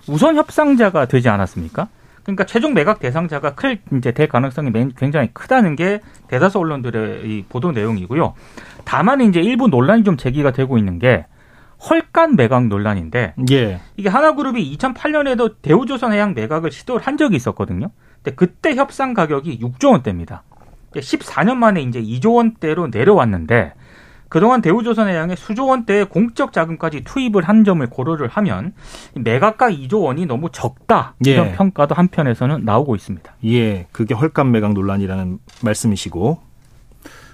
우선 협상자가 되지 않았습니까? 그러니까 최종 매각 대상자가 클 이제 될 가능성이 맨- 굉장히 크다는 게 대다수 언론들의 이 보도 내용이고요. 다만 이제 일부 논란이 좀 제기가 되고 있는 게 헐간 매각 논란인데 예. 이게 하나그룹이 2008년에도 대우조선 해양 매각을 시도를 한 적이 있었거든요. 근데 그때 협상 가격이 6조 원대입니다. 14년 만에 이제 2조 원대로 내려왔는데 그동안 대우조선해양에 수조 원대의 공적 자금까지 투입을 한 점을 고려를 하면 이 매각가 2조 원이 너무 적다 이런 예. 평가도 한편에서는 나오고 있습니다. 예. 그게 헐값 매각 논란이라는 말씀이시고.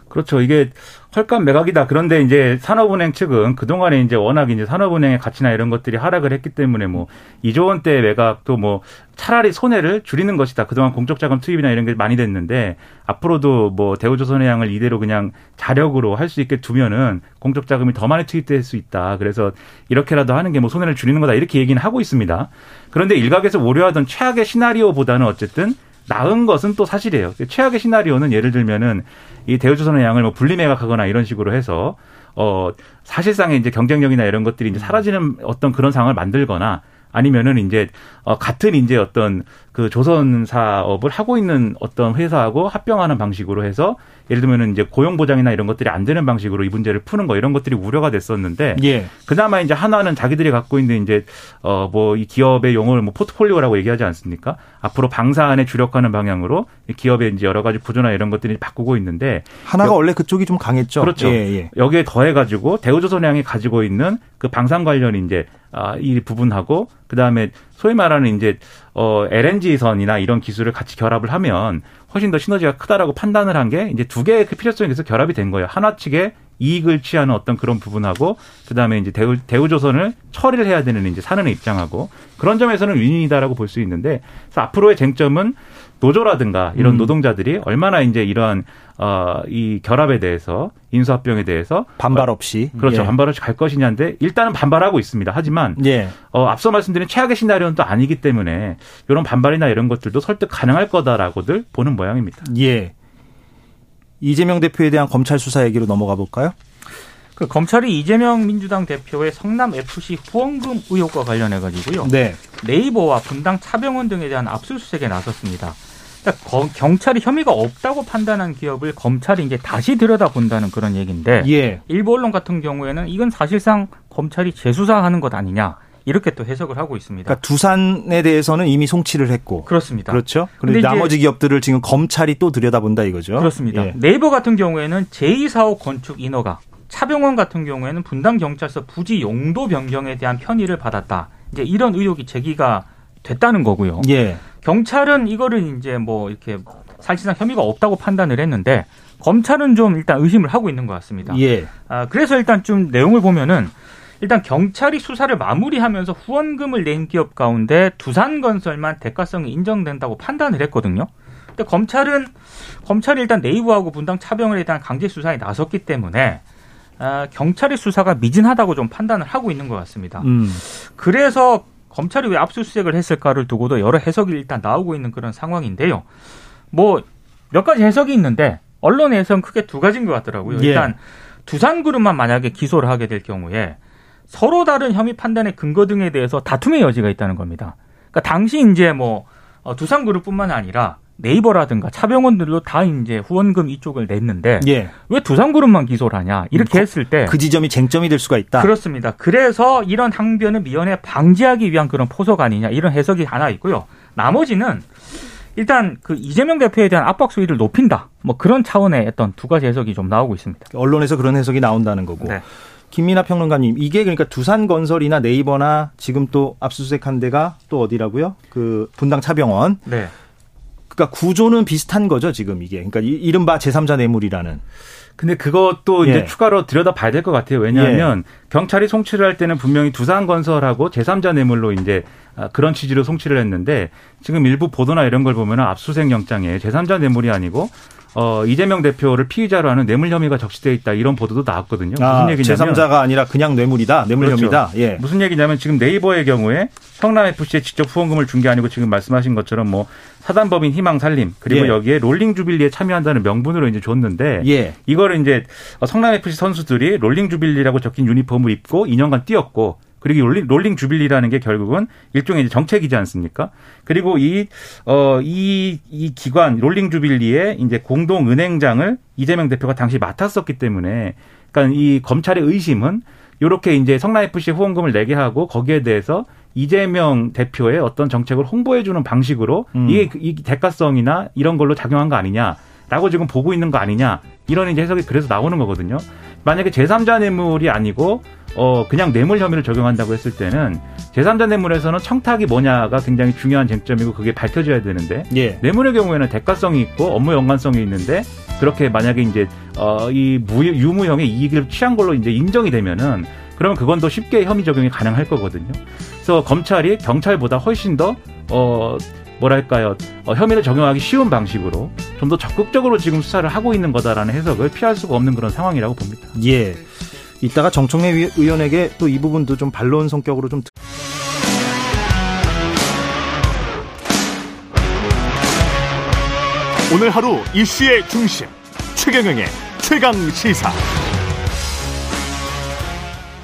그렇죠. 이게 헐값 매각이다. 그런데 이제 산업은행 측은 그동안에 이제 워낙 이제 산업은행의 가치나 이런 것들이 하락을 했기 때문에 뭐 2조 원대 매각도 뭐 차라리 손해를 줄이는 것이다. 그동안 공적 자금 투입이나 이런 게 많이 됐는데 앞으로도 뭐 대우조선해양을 이대로 그냥 자력으로 할 수 있게 두면은 공적 자금이 더 많이 투입될 수 있다. 그래서 이렇게라도 하는 게 뭐 손해를 줄이는 거다. 이렇게 얘기는 하고 있습니다. 그런데 일각에서 우려하던 최악의 시나리오보다는 어쨌든 나은 것은 또 사실이에요. 최악의 시나리오는 예를 들면은 이 대우조선의 양을 뭐 분리매각하거나 이런 식으로 해서 어 사실상의 이제 경쟁력이나 이런 것들이 이제 사라지는 어떤 그런 상황을 만들거나 아니면은 이제 어 같은 이제 어떤 그 조선 사업을 하고 있는 어떤 회사하고 합병하는 방식으로 해서 예를 들면은 이제 고용 보장이나 이런 것들이 안 되는 방식으로 이 문제를 푸는 거 이런 것들이 우려가 됐었는데 예. 그나마 이제 하나는 자기들이 갖고 있는 이제 어 뭐 이 기업의 용어를 뭐 포트폴리오라고 얘기하지 않습니까? 앞으로 방사안에 주력하는 방향으로 이 기업의 이제 여러 가지 구조나 이런 것들이 바꾸고 있는데 하나가 여- 원래 그쪽이 좀 강했죠. 그렇죠. 예, 예. 여기에 더해 가지고 대우조선해양이 가지고 있는 그 방산 관련 이제 아 이 부분하고 그다음에 소위 말하는 이제 어 LNG선이나 이런 기술을 같이 결합을 하면 훨씬 더 시너지가 크다라고 판단을 한 게 이제 두 개의 그 필요성이 계속 결합이 된 거예요. 하나 측의 이익을 취하는 어떤 그런 부분하고 그다음에 이제 대우 대우조선을 처리를 해야 되는 이제 사는의 입장하고 그런 점에서는 윈윈이다라고 볼 수 있는데 그래서 앞으로의 쟁점은 노조라든가 이런 음. 노동자들이 얼마나 이제 이러한 어이 결합에 대해서 인수합병에 대해서 반발 없이. 그렇죠. 예. 반발 없이 갈 것이냐인데 일단은 반발하고 있습니다. 하지만 예. 어, 앞서 말씀드린 최악의 시나리오는 또 아니기 때문에 이런 반발이나 이런 것들도 설득 가능할 거다라고들 보는 모양입니다. 예. 이재명 대표에 대한 검찰 수사 얘기로 넘어가 볼까요? 그 검찰이 이재명 민주당 대표의 성남 FC 후원금 의혹과 관련해 가지고요. 네. 네이버와 분당 차병원 등에 대한 압수수색에 나섰습니다. 그러니까 거- 경찰이 혐의가 없다고 판단한 기업을 검찰이 이제 다시 들여다본다는 그런 얘기인데 예. 일부 언론 같은 경우에는 이건 사실상 검찰이 재수사하는 것 아니냐 이렇게 또 해석을 하고 있습니다. 그러니까 두산에 대해서는 이미 송치를 했고. 그렇습니다. 그렇죠. 그런데 나머지 기업들을 지금 검찰이 또 들여다본다 이거죠. 그렇습니다. 예. 네이버 같은 경우에는 제2사업 건축 인허가, 차병원 같은 경우에는 분당 경찰서 부지 용도 변경에 대한 편의를 받았다. 이제 이런 의혹이 제기가 됐다는 거고요. 예. 경찰은 이거를 이제 뭐 이렇게 사실상 혐의가 없다고 판단을 했는데 검찰은 좀 일단 의심을 하고 있는 것 같습니다. 예. 아, 그래서 일단 좀 내용을 보면은 일단 경찰이 수사를 마무리하면서 후원금을 낸 기업 가운데 두산건설만 대가성이 인정된다고 판단을 했거든요. 근데 검찰은 검찰이 일단 네이버하고 분당 차병을에 대한 강제 수사에 나섰기 때문에 아, 경찰의 수사가 미진하다고 좀 판단을 하고 있는 것 같습니다. 음. 그래서 검찰이 왜 압수수색을 했을까를 두고도 여러 해석이 일단 나오고 있는 그런 상황인데요. 뭐 몇 가지 해석이 있는데 언론의 해석은 크게 두 가지인 것 같더라고요. 예. 일단 두산 그룹만 만약에 기소를 하게 될 경우에 서로 다른 혐의 판단의 근거 등에 대해서 다툼의 여지가 있다는 겁니다. 그러니까 당시 이제 뭐 어, 두산 그룹뿐만 아니라 네이버라든가 차병원들도 다 이제 후원금 이쪽을 냈는데 예. 왜 두산그룹만 기소를 하냐 이렇게 했을 때 그 지점이 쟁점이 될 수가 있다. 그렇습니다. 그래서 이런 항변을 미연에 방지하기 위한 그런 포석 아니냐 이런 해석이 하나 있고요. 나머지는 일단 그 이재명 대표에 대한 압박 수위를 높인다. 뭐 그런 차원의 어떤 두 가지 해석이 좀 나오고 있습니다. 언론에서 그런 해석이 나온다는 거고. 네. 김민아 평론가님, 이게 그러니까 두산건설이나 네이버나 지금 또 압수수색한 데가 또 어디라고요? 그 분당 차병원. 네. 그러니까 구조는 비슷한 거죠, 지금 이게. 그러니까 이- 이른바 제3자 뇌물이라는. 근데 그것도 이제 예. 추가로 들여다 봐야 될 것 같아요. 왜냐하면 경찰이 송치를 할 때는 분명히 두산건설하고 제3자 뇌물로 이제 아, 그런 취지로 송치를 했는데 지금 일부 보도나 이런 걸 보면 압수수색 영장에 제3자 뇌물이 아니고 어, 이재명 대표를 피의자로 하는 뇌물 혐의가 적시돼 있다 이런 보도도 나왔거든요. 무슨 아, 얘기냐면 제3자가 아니라 그냥 뇌물이다, 뇌물 그렇죠. 혐의다. 예. 무슨 얘기냐면 지금 네이버의 경우에 성남 FC에 직접 후원금을 준 게 아니고 지금 말씀하신 것처럼 뭐 사단법인 희망 살림 그리고 예. 여기에 롤링 주빌리에 참여한다는 명분으로 이제 줬는데 예. 이거를 이제 성남 FC 선수들이 롤링 주빌리라고 적힌 유니폼을 입고 2년간 뛰었고 그리고 롤링, 롤링 주빌리라는 게 결국은 일종의 정책이지 않습니까? 그리고 이, 어, 이, 이 기관, 롤링 주빌리의 이제 공동 은행장을 이재명 대표가 당시 맡았었기 때문에 그러니까 이 검찰의 의심은 요렇게 이제 성남FC 후원금을 내게 하고 거기에 대해서 이재명 대표의 어떤 정책을 홍보해주는 방식으로 음. 이게 그- 이 대가성이나 이런 걸로 작용한 거 아니냐라고 지금 보고 있는 거 아니냐 이런 이제 해석이 그래서 나오는 거거든요. 만약에 제3자 뇌물이 아니고 어 그냥 뇌물 혐의를 적용한다고 했을 때는 제3자 뇌물에서는 청탁이 뭐냐가 굉장히 중요한 쟁점이고 그게 밝혀져야 되는데 예. 뇌물의 경우에는 대가성이 있고 업무 연관성이 있는데 그렇게 만약에 이제 어이 유무형의 이익을 취한 걸로 이제 인정이 되면은 그러면 그건 더 쉽게 혐의 적용이 가능할 거거든요. 그래서 검찰이 경찰보다 훨씬 더 어 뭐랄까요 어, 혐의를 적용하기 쉬운 방식으로 좀 더 적극적으로 지금 수사를 하고 있는 거다라는 해석을 피할 수가 없는 그런 상황이라고 봅니다. 예. 이따가 정청래 위- 의원에게 또 이 부분도 좀 반론 성격으로 좀. 듣- 오늘 하루 이슈의 중심 최경영의 최강 시사.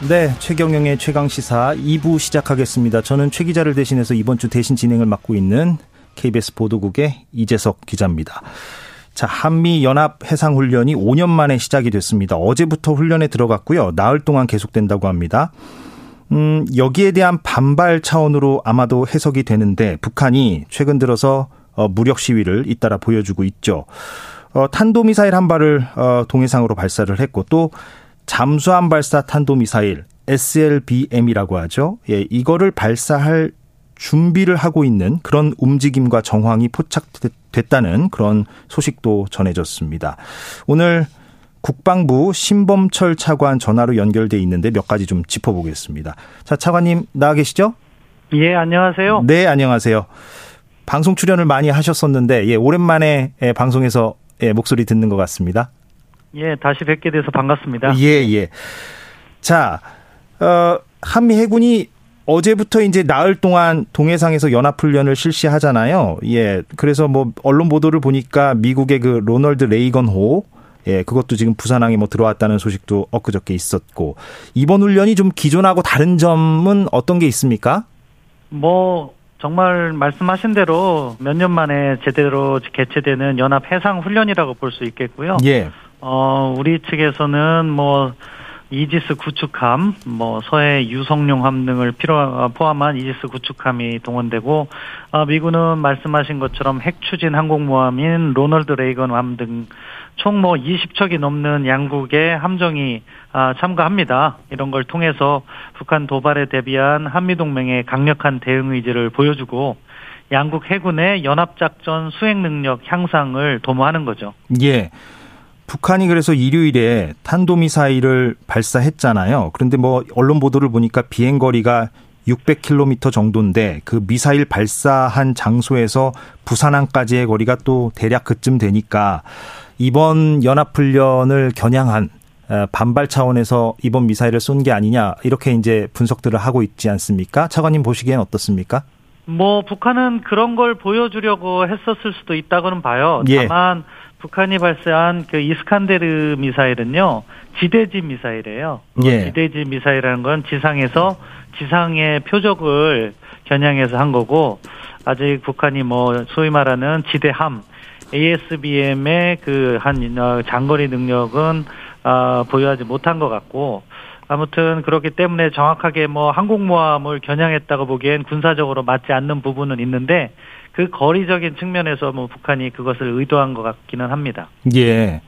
네, 최경영의 최강 시사 2부 시작하겠습니다. 저는 최 기자를 대신해서 이번 주 대신 진행을 맡고 있는 KBS 보도국의 이재석 기자입니다. 자, 한미 연합 해상 훈련이 5년 만에 시작이 됐습니다. 어제부터 훈련에 들어갔고요. 나흘 동안 계속된다고 합니다. 음, 여기에 대한 반발 차원으로 아마도 해석이 되는데 북한이 최근 들어서 어, 무력 시위를 잇따라 보여주고 있죠. 어, 탄도미사일 한 발을 어, 동해상으로 발사를 했고 또 잠수함 발사 탄도미사일 SLBM이라고 하죠. 예, 이거를 발사할 준비를 하고 있는 그런 움직임과 정황이 포착됐다는 그런 소식도 전해졌습니다. 오늘 국방부 신범철 차관 전화로 연결돼 있는데 몇 가지 좀 짚어보겠습니다. 자, 차관님 나와 계시죠? 예, 안녕하세요. 네, 안녕하세요. 방송 출연을 많이 하셨었는데 예, 오랜만에 예, 방송에서 예, 목소리 듣는 것 같습니다. 예, 다시 뵙게 돼서 반갑습니다. 예, 예. 자, 어, 한미 해군이 어제부터 이제 나흘 동안 동해상에서 연합훈련을 실시하잖아요. 예. 그래서 뭐 언론 보도를 보니까 미국의 그 로널드 레이건호 예, 그것도 지금 부산항에 뭐 들어왔다는 소식도 엊그저께 있었고 이번 훈련이 좀 기존하고 다른 점은 어떤 게 있습니까? 뭐 정말 말씀하신 대로 몇 년 만에 제대로 개최되는 연합 해상 훈련이라고 볼 수 있겠고요. 예. 어, 우리 측에서는 뭐 이지스 구축함, 뭐 서애 유성룡함 등을 필요 포함한 이지스 구축함이 동원되고 어, 미군은 말씀하신 것처럼 핵 추진 항공모함인 로널드 레이건함 등 총 뭐 20척이 넘는 양국의 함정이 아, 참가합니다. 이런 걸 통해서 북한 도발에 대비한 한미 동맹의 강력한 대응 의지를 보여주고 양국 해군의 연합작전 수행 능력 향상을 도모하는 거죠. 예. 북한이 그래서 일요일에 탄도미사일을 발사했잖아요. 그런데 뭐 언론 보도를 보니까 비행 거리가 600km 정도인데 그 미사일 발사한 장소에서 부산항까지의 거리가 또 대략 그쯤 되니까 이번 연합훈련을 겨냥한 어, 반발 차원에서 이번 미사일을 쏜 게 아니냐 이렇게 이제 분석들을 하고 있지 않습니까? 차관님 보시기엔 어떻습니까? 뭐 북한은 그런 걸 보여주려고 했었을 수도 있다고는 봐요. 예. 다만 북한이 발사한 그 이스칸데르 미사일은요 지대지 미사일이에요. 예. 지대지 미사일이라는 건 지상에서 지상의 표적을 겨냥해서 한 거고 아직 북한이 뭐 소위 말하는 지대함 ASBM의 그한 어, 장거리 능력은 아, 보유하지 못한 것 같고 아무튼 그렇기 때문에 정확하게 뭐 항공모함을 겨냥했다고 보기엔 군사적으로 맞지 않는 부분은 있는데 그 거리적인 측면에서 뭐 북한이 그것을 의도한 것 같기는 합니다. 예.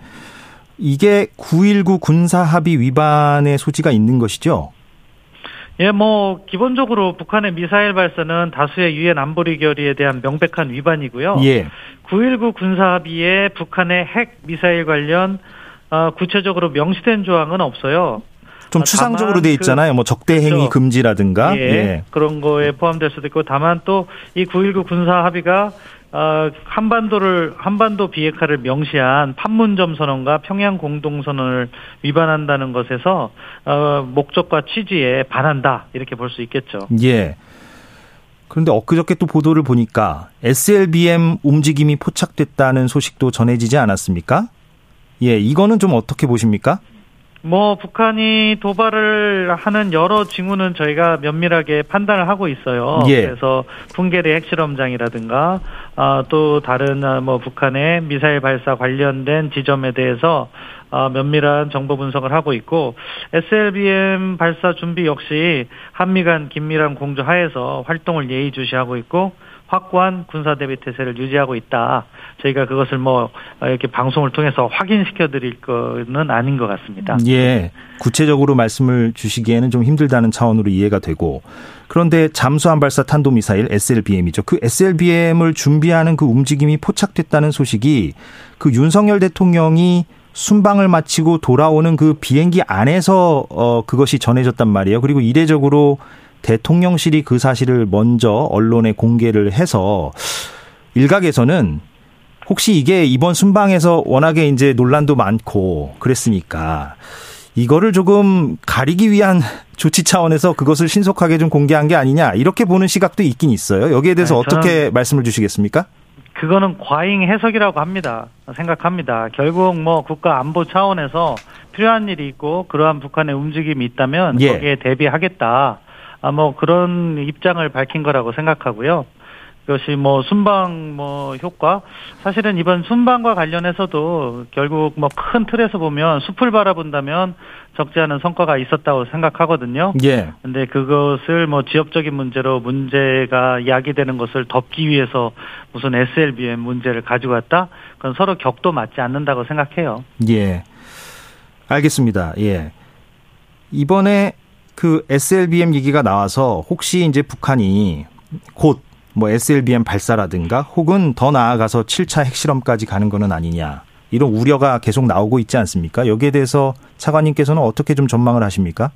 이게 9.19 군사합의 위반의 소지가 있는 것이죠? 예, 뭐 기본적으로 북한의 미사일 발사는 다수의 유엔 안보리 결의에 대한 명백한 위반이고요. 예. 9.19 군사합의에 북한의 핵 미사일 관련 어, 구체적으로 명시된 조항은 없어요. 좀 아, 추상적으로 돼 그- 있잖아요. 뭐 적대 행위 그렇죠. 금지라든가. 예, 그런 거에 포함될 수도 있고 다만 또 이 9.19 군사 합의가 어, 한반도를 한반도 비핵화를 명시한 판문점 선언과 평양 공동 선언을 위반한다는 것에서 어, 목적과 취지에 반한다 이렇게 볼 수 있겠죠. 예. 그런데 엊그저께 또 보도를 보니까 SLBM 움직임이 포착됐다는 소식도 전해지지 않았습니까? 예, 이거는 좀 어떻게 보십니까? 뭐 북한이 도발을 하는 여러 징후는 저희가 면밀하게 판단을 하고 있어요. 예. 그래서 풍계리 핵실험장이라든가 아, 또 다른 아, 뭐 북한의 미사일 발사 관련된 지점에 대해서 아, 면밀한 정보 분석을 하고 있고 SLBM 발사 준비 역시 한미 간 긴밀한 공조 하에서 활동을 예의주시하고 있고 확고한 군사 대비 태세를 유지하고 있다. 저희가 그것을 뭐 이렇게 방송을 통해서 확인시켜 드릴 거는 아닌 것 같습니다. 예. 구체적으로 말씀을 주시기에는 좀 힘들다는 차원으로 이해가 되고 그런데 잠수함 발사 탄도 미사일 SLBM이죠. 그 SLBM을 준비하는 그 움직임이 포착됐다는 소식이 그 윤석열 대통령이 순방을 마치고 돌아오는 그 비행기 안에서 어 그것이 전해졌단 말이에요. 그리고 이례적으로 대통령실이 그 사실을 먼저 언론에 공개를 해서 일각에서는 혹시 이게 이번 순방에서 워낙에 이제 논란도 많고 그랬으니까 이거를 조금 가리기 위한 (laughs) 조치 차원에서 그것을 신속하게 좀 공개한 게 아니냐 이렇게 보는 시각도 있긴 있어요. 여기에 대해서 네, 어떻게 말씀을 주시겠습니까? 그거는 과잉 해석이라고 합니다. 생각합니다. 결국 뭐 국가 안보 차원에서 필요한 일이 있고 그러한 북한의 움직임이 있다면 예. 거기에 대비하겠다. 아, 뭐 그런 입장을 밝힌 거라고 생각하고요. 그것이 뭐 순방 뭐 효과 사실은 이번 순방과 관련해서도 결국 뭐 큰 틀에서 보면 숲을 바라본다면 적지 않은 성과가 있었다고 생각하거든요. 예. 근데 그것을 뭐 지역적인 문제로 문제가 야기되는 것을 덮기 위해서 무슨 SLBM 문제를 가지고 왔다? 그건 서로 격도 맞지 않는다고 생각해요. 예. 알겠습니다. 예. 이번에 그 SLBM 얘기가 나와서 혹시 이제 북한이 곧 뭐 SLBM 발사라든가 혹은 더 나아가서 7차 핵실험까지 가는 거는 아니냐. 이런 우려가 계속 나오고 있지 않습니까? 여기에 대해서 차관님께서는 어떻게 좀 전망을 하십니까?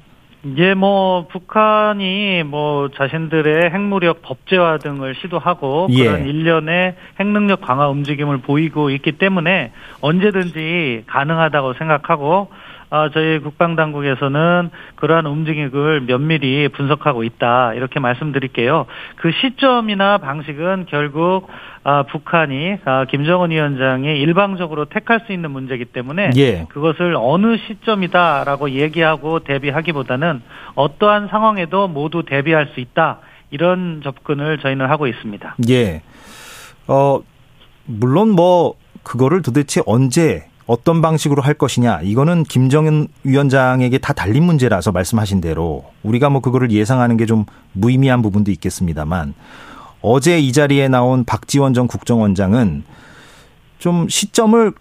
예, 뭐 북한이 뭐 자신들의 핵무력 법제화 등을 시도하고 예. 그런 일련의 핵능력 강화 움직임을 보이고 있기 때문에 언제든지 가능하다고 생각하고 아, 저희 국방당국에서는 그러한 움직임을 면밀히 분석하고 있다 이렇게 말씀드릴게요. 그 시점이나 방식은 결국 아, 북한이 아, 김정은 위원장이 일방적으로 택할 수 있는 문제이기 때문에 예. 그것을 어느 시점이다라고 얘기하고 대비하기보다는 어떠한 상황에도 모두 대비할 수 있다 이런 접근을 저희는 하고 있습니다. 예. 어, 물론 뭐, 그거를 도대체 언제, 어떤 방식으로 할 것이냐, 이거는 김정은 위원장에게 다 달린 문제라서 말씀하신 대로, 우리가 뭐 그거를 예상하는 게 좀 무의미한 부분도 있겠습니다만, 어제 이 자리에 나온 박지원 전 국정원장은 좀 시점을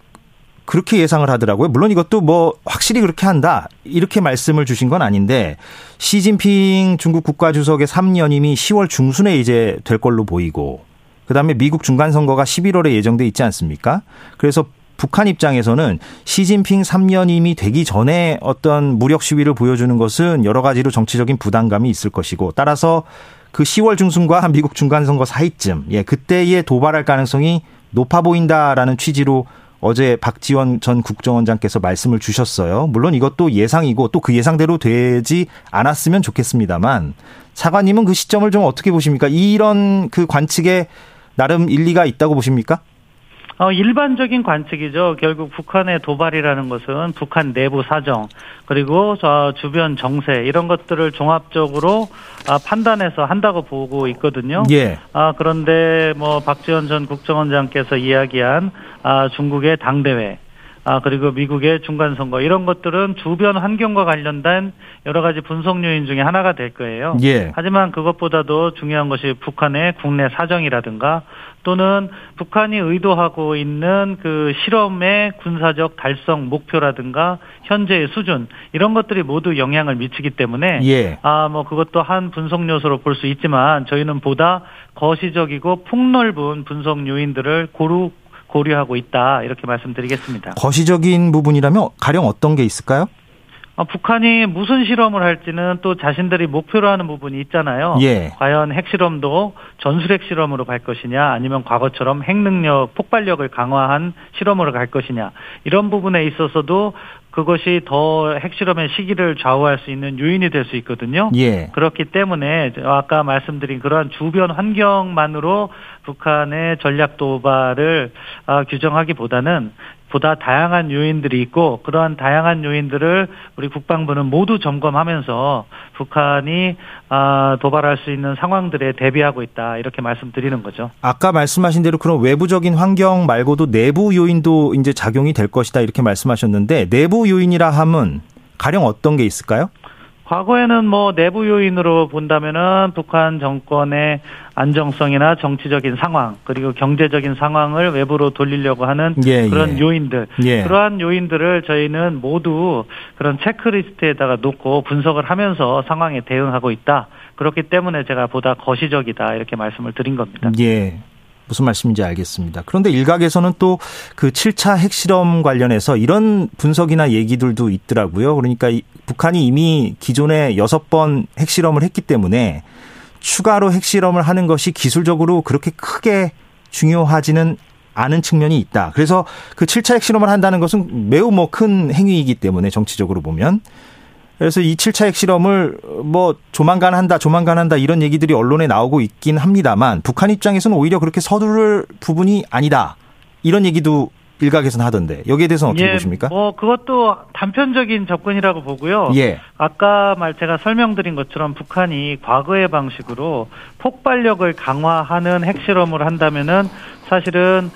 그렇게 예상을 하더라고요. 물론 이것도 뭐 확실히 그렇게 한다. 이렇게 말씀을 주신 건 아닌데 시진핑 중국 국가주석의 3년임이 10월 중순에 이제 될 걸로 보이고 그다음에 미국 중간 선거가 11월에 예정돼 있지 않습니까? 그래서 북한 입장에서는 시진핑 3년임이 되기 전에 어떤 무력 시위를 보여주는 것은 여러 가지로 정치적인 부담감이 있을 것이고 따라서 그 10월 중순과 (laughs) 미국 중간 선거 사이쯤 예 그때에 도발할 가능성이 높아 보인다라는 취지로 어제 박지원 전 국정원장께서 말씀을 주셨어요. 물론 이것도 예상이고 또 그 예상대로 되지 않았으면 좋겠습니다만 차관님은 그 시점을 좀 어떻게 보십니까? 이런 그 관측에 나름 일리가 있다고 보십니까? 어, 일반적인 관측이죠. 결국 북한의 도발이라는 것은 북한 내부 사정 그리고 저 주변 정세 이런 것들을 종합적으로 아, 판단해서 한다고 보고 있거든요. 예. 아 그런데 뭐 박지원 전 국정원장께서 이야기한 아 중국의 당대회 아 그리고 미국의 중간 선거 이런 것들은 주변 환경과 관련된 여러 가지 분석 요인 중에 하나가 될 거예요. 예. 하지만 그것보다도 중요한 것이 북한의 국내 사정이라든가 또는 북한이 의도하고 있는 그 실험의 군사적 달성 목표라든가 현재의 수준 이런 것들이 모두 영향을 미치기 때문에 예. 아뭐 그것도 한 분석 요소로 볼 수 있지만 저희는 보다 거시적이고 폭넓은 분석 요인들을 고루 고려하고 있다 이렇게 말씀드리겠습니다. 거시적인 부분이라면 가령 어떤 게 있을까요? 어, 북한이 무슨 실험을 할지는 또 자신들이 목표로 하는 부분이 있잖아요. 예. 과연 핵실험도 전술핵 실험으로 갈 것이냐 아니면 과거처럼 핵능력, 폭발력을 강화한 실험으로 갈 것이냐 이런 부분에 있어서도 그것이 더 핵실험의 시기를 좌우할 수 있는 요인이 될 수 있거든요. 예. 그렇기 때문에 아까 말씀드린 그러한 주변 환경만으로 북한의 전략 도발을 아, 규정하기보다는 보다 다양한 요인들이 있고 그러한 다양한 요인들을 우리 국방부는 모두 점검하면서 북한이 아, 도발할 수 있는 상황들에 대비하고 있다 이렇게 말씀드리는 거죠. 아까 말씀하신 대로 그런 외부적인 환경 말고도 내부 요인도 이제 작용이 될 것이다 이렇게 말씀하셨는데 내부 요인이라 함은 가령 어떤 게 있을까요? 과거에는 뭐 내부 요인으로 본다면은 북한 정권의 안정성이나 정치적인 상황 그리고 경제적인 상황을 외부로 돌리려고 하는 예, 그런 예. 요인들 예. 그러한 요인들을 저희는 모두 그런 체크리스트에다가 놓고 분석을 하면서 상황에 대응하고 있다 그렇기 때문에 제가 보다 거시적이다 이렇게 말씀을 드린 겁니다. 예. 무슨 말씀인지 알겠습니다. 그런데 일각에서는 또 그 7차 핵실험 관련해서 이런 분석이나 얘기들도 있더라고요. 그러니까 이- 북한이 이미 기존에 여섯 번 핵실험을 했기 때문에 추가로 핵실험을 하는 것이 기술적으로 그렇게 크게 중요하지는 않은 측면이 있다. 그래서 그 7차 핵실험을 한다는 것은 매우 뭐 큰 행위이기 때문에 정치적으로 보면 그래서 이 7차 핵실험을 뭐 조만간 한다, 조만간 한다 이런 얘기들이 언론에 나오고 있긴 합니다만 북한 입장에서는 오히려 그렇게 서두를 부분이 아니다. 이런 얘기도 일각에서는 하던데 여기에 대해서는 어떻게 예, 보십니까? 뭐 그것도 단편적인 접근이라고 보고요. 예. 아까 말 제가 설명드린 것처럼 북한이 과거의 방식으로 폭발력을 강화하는 핵실험을 한다면은 사실은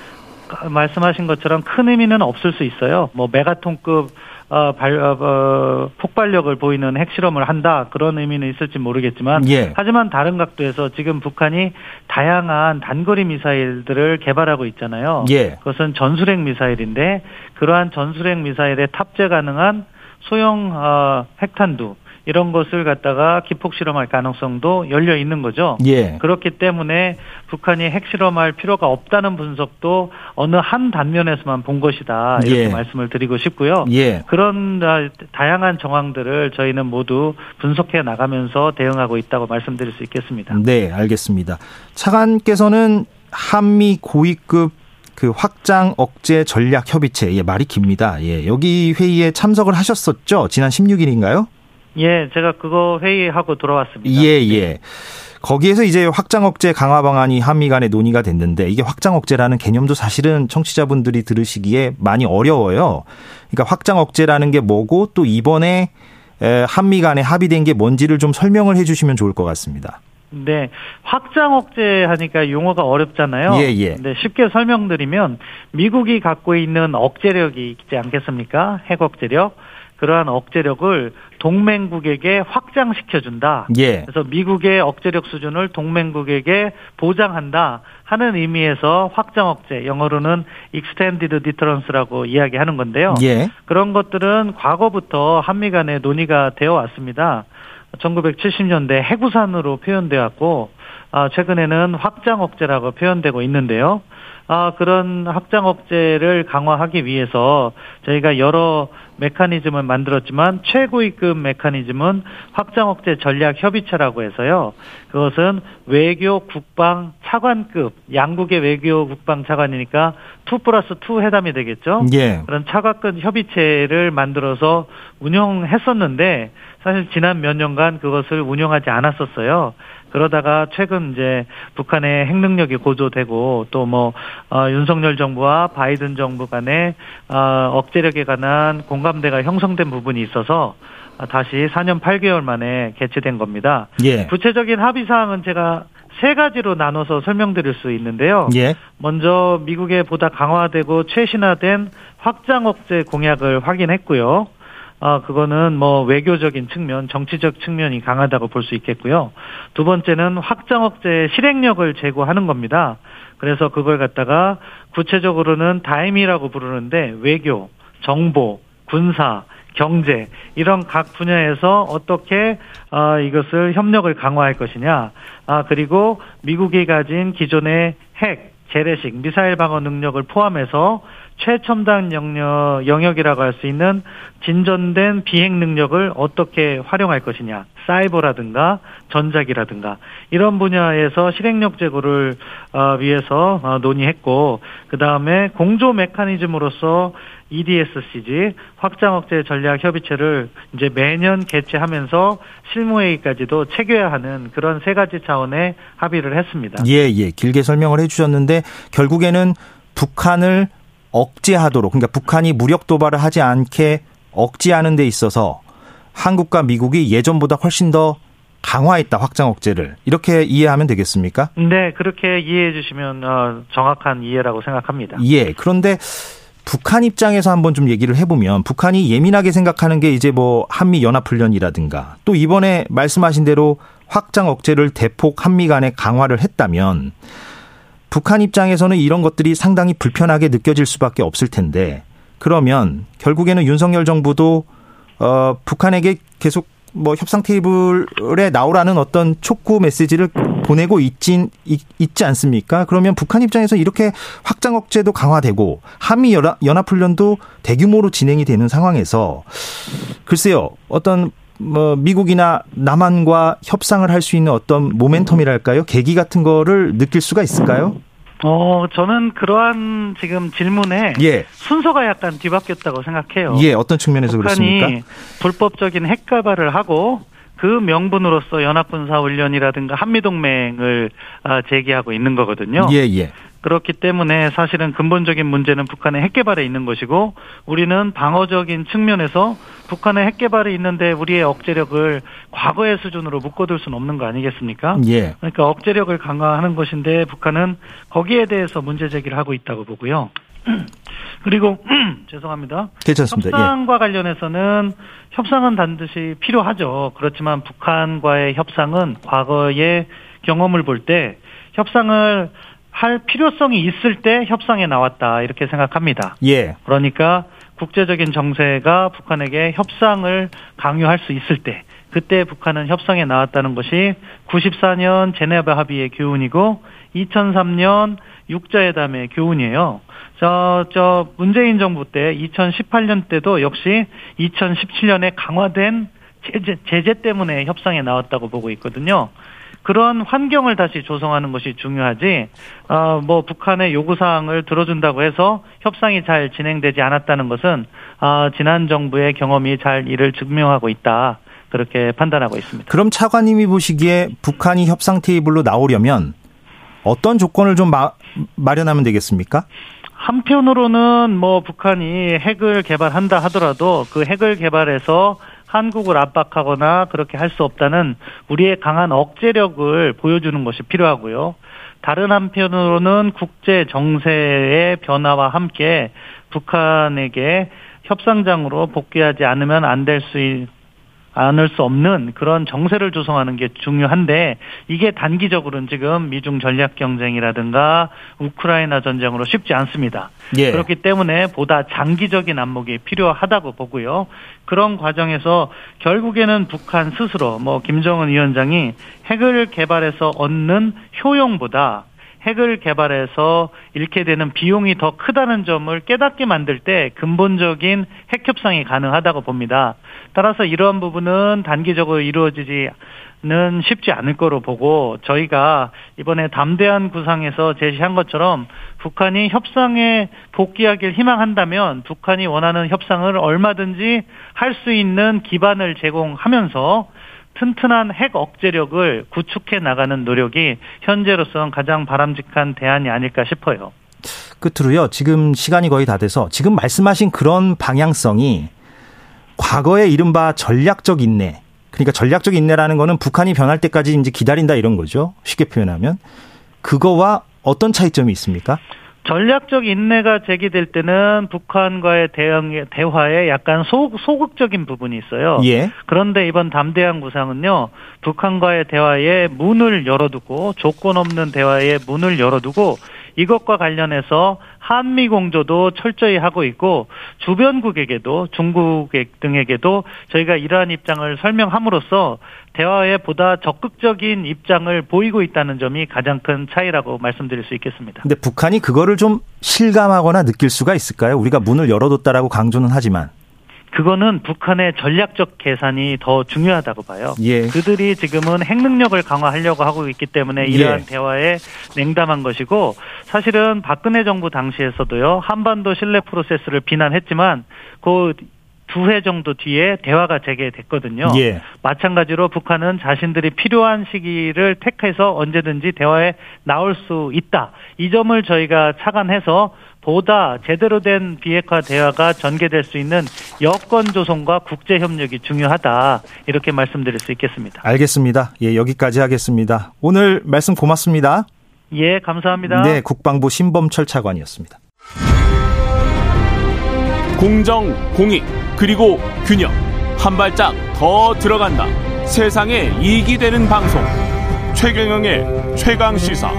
말씀하신 것처럼 큰 의미는 없을 수 있어요. 뭐 메가톤급 어, 발, 어, 어, 폭발력을 보이는 핵실험을 한다 그런 의미는 있을지 모르겠지만 예. 하지만 다른 각도에서 지금 북한이 다양한 단거리 미사일들을 개발하고 있잖아요. 예. 그것은 전술핵 미사일인데 그러한 전술핵 미사일에 탑재 가능한 소형 어, 핵탄두 이런 것을 갖다가 기폭 실험할 가능성도 열려 있는 거죠. 예. 그렇기 때문에 북한이 핵 실험할 필요가 없다는 분석도 어느 한 단면에서만 본 것이다 이렇게 예. 말씀을 드리고 싶고요. 예. 그런 아, 다양한 정황들을 저희는 모두 분석해 나가면서 대응하고 있다고 말씀드릴 수 있겠습니다. 네, 알겠습니다. 차관께서는 한미 고위급 그 확장 억제 전략 협의체, 예, 말이 깁니다. 예, 여기 회의에 참석을 하셨었죠? 지난 16일인가요? 예, 제가 그거 회의하고 돌아왔습니다. 예, 예. 거기에서 이제 확장 억제 강화 방안이 한미 간에 논의가 됐는데 이게 확장 억제라는 개념도 사실은 청취자분들이 들으시기에 많이 어려워요. 그러니까 확장 억제라는 게 뭐고 또 이번에 에, 한미 간에 합의된 게 뭔지를 좀 설명을 해 주시면 좋을 것 같습니다. 네, 확장 억제 하니까 용어가 어렵잖아요. 예, 예. 네, 쉽게 설명드리면 미국이 갖고 있는 억제력이 있지 않겠습니까? 핵 억제력. 그러한 억제력을 동맹국에게 확장시켜준다. 예. 그래서 미국의 억제력 수준을 동맹국에게 보장한다 하는 의미에서 확장 억제, 영어로는 extended deterrence라고 이야기하는 건데요. 예. 그런 것들은 과거부터 한미 간에 논의가 되어 왔습니다. 1970년대 해구산으로 표현되었고, 아, 최근에는 확장 억제라고 표현되고 있는데요. 아, 그런 확장 억제를 강화하기 위해서 저희가 여러 메커니즘을 만들었지만 최고위급 메커니즘은 확장 억제 전략 협의체라고 해서요. 그것은 외교 국방 차관급 양국의 외교 국방 차관이니까 2 플러스 2 회담이 되겠죠. 예. 그런 차관급 협의체를 만들어서 운영했었는데 사실 지난 몇 년간 그것을 운영하지 않았었어요. 그러다가 최근 이제 북한의 핵 능력이 고조되고 또뭐 어, 윤석열 정부와 바이든 정부 간에 어, 억제력에 관한 공감대가 형성된 부분이 있어서 아, 다시 4년 8개월 만에 개최된 겁니다. 예. 구체적인 합의 사항은 제가 세 가지로 나눠서 설명드릴 수 있는데요. 예. 먼저 미국의 보다 강화되고 최신화된 확장 억제 공약을 확인했고요. 아, 그거는 뭐 외교적인 측면, 정치적 측면이 강하다고 볼 수 있겠고요. 두 번째는 확장 억제 실행력을 제고하는 겁니다. 그래서 그걸 갖다가 구체적으로는 다임이라고 부르는데 외교, 정보, 군사, 경제 이런 각 분야에서 어떻게 아, 이것을 협력을 강화할 것이냐. 아, 그리고 미국이 가진 기존의 핵, 재래식, 미사일 방어 능력을 포함해서 최첨단 영역, 영역이라고 할 수 있는 진전된 비행 능력을 어떻게 활용할 것이냐. 사이버라든가 전자기라든가 이런 분야에서 실행력 제고를 어, 위해서 어, 논의했고 그 다음에 공조 메커니즘으로서 EDSCG 확장 억제 전략 협의체를 이제 매년 개최하면서 실무회의까지도 체계화 하는 그런 세 가지 차원의 합의를 했습니다. 예, 예. 길게 설명을 해 주셨는데 결국에는 북한을 억제하도록 그러니까 북한이 무력 도발을 하지 않게 억제하는 데 있어서 한국과 미국이 예전보다 훨씬 더 강화했다 확장 억제를 이렇게 이해하면 되겠습니까? 네, 그렇게 이해해 주시면 어, 정확한 이해라고 생각합니다. 예. 그런데 북한 입장에서 한번 좀 얘기를 해보면 북한이 예민하게 생각하는 게 이제 뭐 한미 연합 훈련이라든가 또 이번에 말씀하신 대로 확장 억제를 대폭 한미 간에 강화를 했다면 북한 입장에서는 이런 것들이 상당히 불편하게 느껴질 수밖에 없을 텐데 그러면 결국에는 윤석열 정부도 어 북한에게 계속 뭐 협상 테이블에 나오라는 어떤 촉구 메시지를 보내고 있진 있지 않습니까? 그러면 북한 입장에서 이렇게 확장 억제도 강화되고 한미 연합 훈련도 대규모로 진행이 되는 상황에서 글쎄요 어떤 뭐 미국이나 남한과 협상을 할 수 있는 어떤 모멘텀이랄까요? 계기 같은 거를 느낄 수가 있을까요? 어, 저는 그러한 지금 질문에 예. 순서가 약간 뒤바뀌었다고 생각해요. 예, 어떤 측면에서 북한이 그렇습니까? 불법적인 핵 개발을 하고 그 명분으로서 연합군사훈련이라든가 한미동맹을 아, 제기하고 있는 거거든요. 예, 예. 그렇기 때문에 사실은 근본적인 문제는 북한의 핵 개발에 있는 것이고 우리는 방어적인 측면에서 북한의 핵 개발이 있는데 우리의 억제력을 과거의 수준으로 묶어둘 수는 없는 거 아니겠습니까? 예. 그러니까 억제력을 강화하는 것인데 북한은 거기에 대해서 문제 제기를 하고 있다고 보고요. (clears throat) 그리고 (clears throat) 죄송합니다. 괜찮습니다. 협상과 예. 관련해서는 협상은 반드시 필요하죠. 그렇지만 북한과의 협상은 과거의 경험을 볼 때 협상을 할 필요성이 있을 때 협상에 나왔다 이렇게 생각합니다. 예. 그러니까 국제적인 정세가 북한에게 협상을 강요할 수 있을 때 그때 북한은 협상에 나왔다는 것이 94년 제네바 합의의 교훈이고 2003년 육자회담의 교훈이에요. 저, 저, 문재인 정부 때 2018년 때도 역시 2017년에 강화된 제재, 제재 때문에 협상에 나왔다고 보고 있거든요. 그런 환경을 다시 조성하는 것이 중요하지, 어, 뭐, 북한의 요구사항을 들어준다고 해서 협상이 잘 진행되지 않았다는 것은, 어, 지난 정부의 경험이 잘 이를 증명하고 있다. 그렇게 판단하고 있습니다. 그럼 차관님이 보시기에 북한이 협상 테이블로 나오려면 어떤 조건을 좀 마, 마련하면 되겠습니까? 한편으로는 뭐 북한이 핵을 개발한다 하더라도 그 핵을 개발해서 한국을 압박하거나 그렇게 할 수 없다는 우리의 강한 억제력을 보여주는 것이 필요하고요. 다른 한편으로는 국제 정세의 변화와 함께 북한에게 협상장으로 복귀하지 않으면 안 될 수 않을 수 없는 그런 정세를 조성하는 게 중요한데 이게 단기적으로는 지금 미중 전략 경쟁이라든가 우크라이나 전쟁으로 쉽지 않습니다. 예. 그렇기 때문에 보다 장기적인 안목이 필요하다고 보고요. 그런 과정에서 결국에는 북한 스스로 뭐 김정은 위원장이 핵을 개발해서 얻는 효용보다 핵을 개발해서 잃게 되는 비용이 더 크다는 점을 깨닫게 만들 때 근본적인 핵 협상이 가능하다고 봅니다. 따라서 이러한 부분은 단기적으로 이루어지지 는 쉽지 않을 거로 보고 저희가 이번에 담대한 구상에서 제시한 것처럼 북한이 협상에 복귀하길 희망한다면 북한이 원하는 협상을 얼마든지 할 수 있는 기반을 제공하면서 튼튼한 핵 억제력을 구축해 나가는 노력이 현재로서는 가장 바람직한 대안이 아닐까 싶어요. 끝으로요. 지금 시간이 거의 다 돼서 지금 말씀하신 그런 방향성이 과거의 이른바 전략적 인내. 그러니까 전략적 인내라는 거는 북한이 변할 때까지 이제 기다린다 이런 거죠. 쉽게 표현하면. 그거와 어떤 차이점이 있습니까? 전략적 인내가 제기될 때는 북한과의 대응, 대화에 약간 소, 소극적인 부분이 있어요. 예. 그런데 이번 담대한 구상은요, 북한과의 대화에 문을 열어두고, 조건 없는 대화에 문을 열어두고, 이것과 관련해서 한미 공조도 철저히 하고 있고 주변국에게도 중국 등에게도 저희가 이러한 입장을 설명함으로써 대화에 보다 적극적인 입장을 보이고 있다는 점이 가장 큰 차이라고 말씀드릴 수 있겠습니다. 근데 북한이 그거를 좀 실감하거나 느낄 수가 있을까요? 우리가 문을 열어뒀다라고 강조는 하지만 그거는 북한의 전략적 계산이 더 중요하다고 봐요. 예. 그들이 지금은 핵 능력을 강화하려고 하고 있기 때문에 이러한 예. 대화에 냉담한 것이고 사실은 박근혜 정부 당시에서도요 한반도 신뢰 프로세스를 비난했지만 그두해 정도 뒤에 대화가 재개됐거든요. 예. 마찬가지로 북한은 자신들이 필요한 시기를 택해서 언제든지 대화에 나올 수 있다. 이 점을 저희가 착안해서 보다 제대로 된 비핵화 대화가 전개될 수 있는 여건 조성과 국제 협력이 중요하다 이렇게 말씀드릴 수 있겠습니다. 알겠습니다. 예, 여기까지 하겠습니다. 오늘 말씀 고맙습니다. 예, 감사합니다. 네, 국방부 신범철 차관이었습니다. 공정, 공익, 그리고 균형 한 발짝 더 들어간다. 세상에 이익이 되는 방송 최경영의 최강 시사.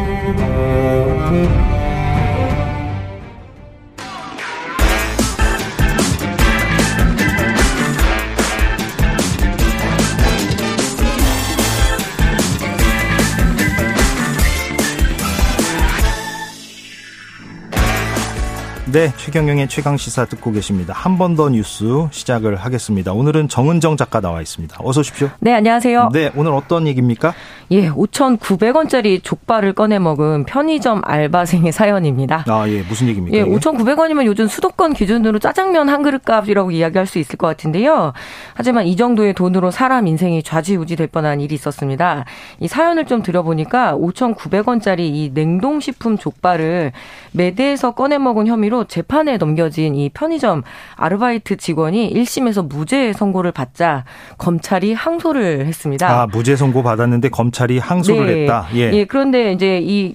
네, 최경영의 최강 시사 듣고 계십니다. 한 번 더 뉴스 시작을 하겠습니다. 오늘은 정은정 작가 나와 있습니다. 어서 오십시오. 네, 안녕하세요. 네, 오늘 어떤 얘기입니까? 예, 5,900원짜리 족발을 꺼내 먹은 편의점 알바생의 사연입니다. 아, 예, 무슨 얘기입니까? 예, 5,900원이면 요즘 수도권 기준으로 짜장면 한 그릇 값이라고 이야기할 수 있을 것 같은데요. 하지만 이 정도의 돈으로 사람 인생이 좌지우지 될 뻔한 일이 있었습니다. 이 사연을 좀 들어보니까 5,900원짜리 이 냉동식품 족발을 매대에서 꺼내 먹은 혐의로 재판에 넘겨진 이 편의점 아르바이트 직원이 1심에서 무죄 선고를 받자 검찰이 항소를 했습니다. 아, 무죄 선고 받았는데 검찰 이 항소를 네. 했다. 예. 예. 그런데 이제 이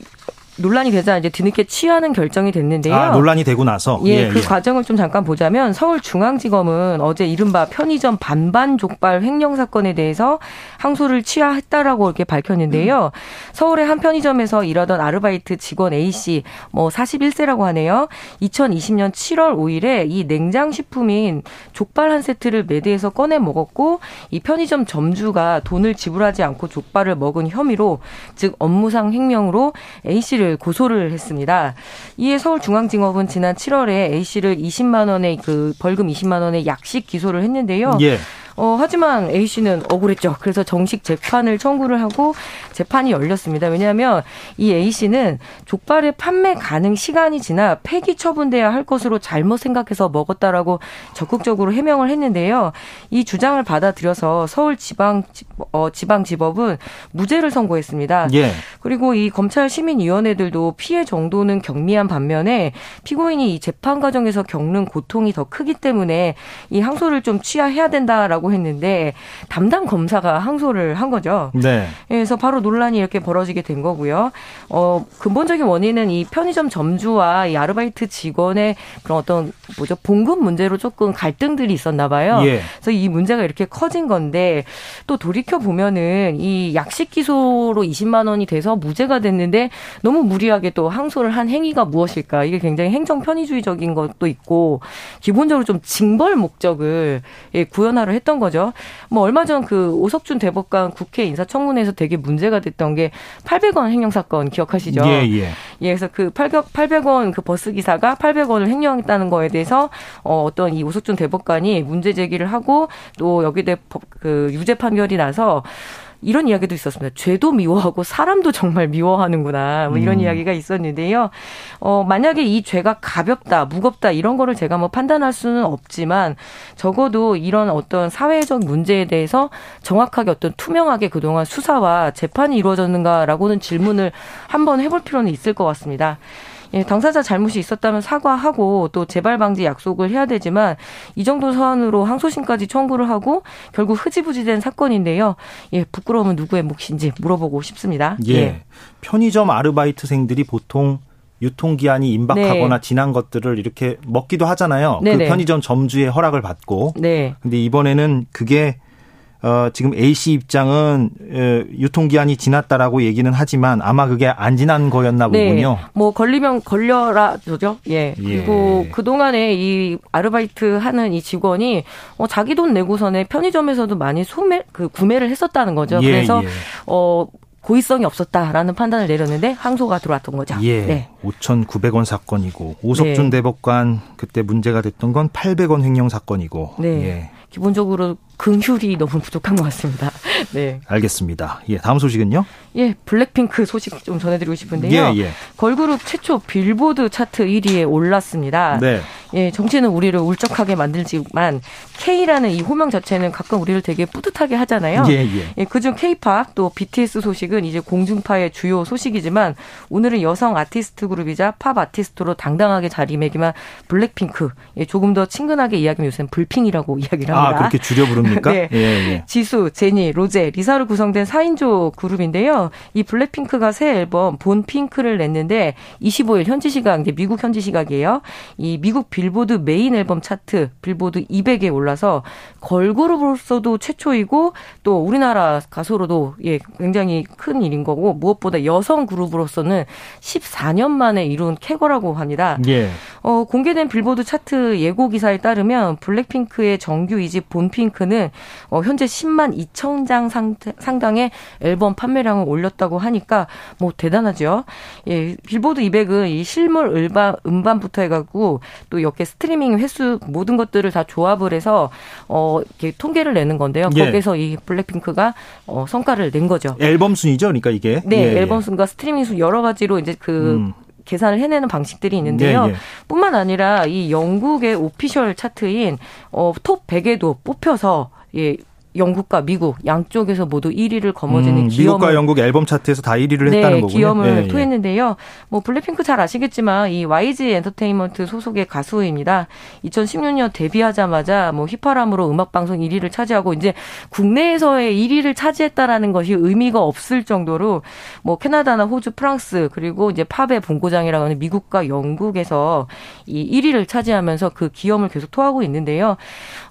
논란이 되자 이제 뒤늦게 취하는 결정이 됐는데요. 아, 논란이 되고 나서 예, 예 그 예. 과정을 좀 잠깐 보자면 서울중앙지검은 어제 이른바 편의점 반반 족발 횡령 사건에 대해서 항소를 취하했다라고 이렇게 밝혔는데요. 음. 서울의 한 편의점에서 일하던 아르바이트 직원 A 씨, 뭐 41세라고 하네요. 2020년 7월 5일에 이 냉장 식품인 족발 한 세트를 매대에서 꺼내 먹었고 이 편의점 점주가 돈을 지불하지 않고 족발을 먹은 혐의로 즉 업무상 횡령으로 A 씨를 고소를 했습니다. 이에 서울중앙지검은 지난 7월에 A 씨를 20만 원의 그 벌금 20만 원의 약식 기소를 했는데요. 예. 어, 하지만 A 씨는 억울했죠. 그래서 정식 재판을 청구를 하고 재판이 열렸습니다. 왜냐하면 이 A 씨는 족발의 판매 가능 시간이 지나 폐기 처분돼야 할 것으로 잘못 생각해서 먹었다라고 적극적으로 해명을 했는데요. 이 주장을 받아들여서 서울 지방 어, 지방지법은 무죄를 선고했습니다. 예. 그리고 이 검찰 시민위원회들도 피해 정도는 경미한 반면에 피고인이 이 재판 과정에서 겪는 고통이 더 크기 때문에 이 항소를 좀 취하해야 된다라고 했는데 담당 검사가 항소를 한 거죠. 네. 그래서 바로 논란이 이렇게 벌어지게 된 거고요. 어, 근본적인 원인은 이 편의점 점주와 이 아르바이트 직원의 그런 어떤 뭐죠 봉급 문제로 조금 갈등들이 있었나 봐요. 예. 그래서 이 문제가 이렇게 커진 건데 또 돌이켜 보면은 이 약식 기소로 20만 원이 돼서 무죄가 됐는데 너무 무리하게 또 항소를 한 행위가 무엇일까? 이게 굉장히 행정 편의주의적인 것도 있고 기본적으로 좀 징벌 목적을 예, 구현하려 했던 했던 거죠. 뭐 얼마 전 그 오석준 대법관 국회 인사청문회에서 되게 문제가 됐던 게 800원 횡령 사건 기억하시죠? 예, 예. 예, 그래서 그 800, 800원 그 버스 기사가 800원을 횡령했다는 거에 대해서 어, 어떤 이 오석준 대법관이 문제 제기를 하고 또 여기에 대해 그 유죄 판결이 나서 이런 이야기도 있었습니다. 죄도 미워하고 사람도 정말 미워하는구나. 뭐 이런 음. 이야기가 있었는데요. 어, 만약에 이 죄가 가볍다, 무겁다 이런 거를 제가 뭐 판단할 수는 없지만 적어도 이런 어떤 사회적 문제에 대해서 정확하게 어떤 투명하게 그동안 수사와 재판이 이루어졌는가라고는 질문을 한번 해볼 필요는 있을 것 같습니다. 예, 당사자 잘못이 있었다면 사과하고 또 재발 방지 약속을 해야 되지만 이 정도 사안으로 항소심까지 청구를 하고 결국 흐지부지된 사건인데요. 예, 부끄러움은 누구의 몫인지 물어보고 싶습니다. 예. 예. 편의점 아르바이트생들이 보통 유통기한이 임박하거나 네. 지난 것들을 이렇게 먹기도 하잖아요. 그 네네. 그 편의점 점주의 허락을 받고. 네. 근데 이번에는 그게 어, 지금 A 씨 입장은 에, 유통기한이 지났다라고 얘기는 하지만 아마 그게 안 지난 거였나 네. 보군요. 뭐 걸리면 걸려라 죠 예. 그리고 예. 그 동안에 이 아르바이트 하는 이 직원이 어, 자기 돈 내고서는 편의점에서도 많이 소매 그 구매를 했었다는 거죠. 예, 그래서 예. 어. 고의성이 없었다라는 판단을 내렸는데 항소가 들어왔던 거죠. 예. 네. 5,900원 사건이고 오석준 네. 대법관 그때 문제가 됐던 건 800원 횡령 사건이고. 네. 예. 기본적으로 긍휼이 너무 부족한 것 같습니다. 네. 알겠습니다. 예, 다음 소식은요? 예, 블랙핑크 소식 좀 전해드리고 싶은데요. 예, 예. 걸그룹 최초 빌보드 차트 1위에 올랐습니다. 네. 예, 정치는 우리를 울적하게 만들지만 K라는 이 호명 자체는 가끔 우리를 되게 뿌듯하게 하잖아요. 예, 예. 예 그중 K-팝 또 BTS 소식은 이제 공중파의 주요 소식이지만 오늘은 여성 아티스트 그룹이자 팝 아티스트로 당당하게 자리매김한 블랙핑크. 예, 조금 더 친근하게 이야기하면 요새는 불핑이라고 (laughs) 이야기를 합니다. 아, 그렇게 줄여 부릅니까? (laughs) 네. 예, 예. 지수, 제니, 로제, 리사로 구성된 4인조 그룹인데요. 이 블랙핑크가 새 앨범 본핑크를 냈는데 25일 현지 시각, 이제 미국 현지 시각이에요. 이 미국 빌보드 메인 앨범 차트 빌보드 200에 올라서 걸그룹으로서도 최초이고 또 우리나라 가수로도 예 굉장히 큰 일인 거고 무엇보다 여성 그룹으로서는 14년 만에 이룬 쾌거라고 합니다. 예. 어, 공개된 빌보드 차트 예고 기사에 따르면 블랙핑크의 정규 2집 본핑크는 어, 현재 10만 2천 장 상당의 앨범 판매량을 올렸다고 하니까 뭐 대단하죠. 예, 빌보드 200은 이 실물 음반 음반부터 해가지고 또 이렇게 스트리밍 횟수 모든 것들을 다 조합을 해서 어 이렇게 통계를 내는 건데요. 예. 거기서 이 블랙핑크가 어 성과를 낸 거죠. 앨범 순이죠, 그러니까 이게. 네, 예, 예. 앨범 순과 스트리밍 순 여러 가지로 이제 그 음. 계산을 해내는 방식들이 있는데요. 예, 예. 뿐만 아니라 이 영국의 오피셜 차트인 어, 톱 100에도 뽑혀서 예, 영국과 미국 양쪽에서 모두 1위를 거머쥐는 음, 기염을 미국과 영국 앨범 차트에서 다 1위를 네, 했다는 거군요. 기염을 예, 예. 토했는데요. 뭐 블랙핑크 잘 아시겠지만 이 YG 엔터테인먼트 소속의 가수입니다. 2016년 데뷔하자마자 뭐 휘파람으로 음악 방송 1위를 차지하고 이제 국내에서의 1위를 차지했다라는 것이 의미가 없을 정도로 뭐 캐나다나 호주, 프랑스 그리고 이제 팝의 본고장이라고 하는 미국과 영국에서 이 1위를 차지하면서 그 기염을 계속 토하고 있는데요.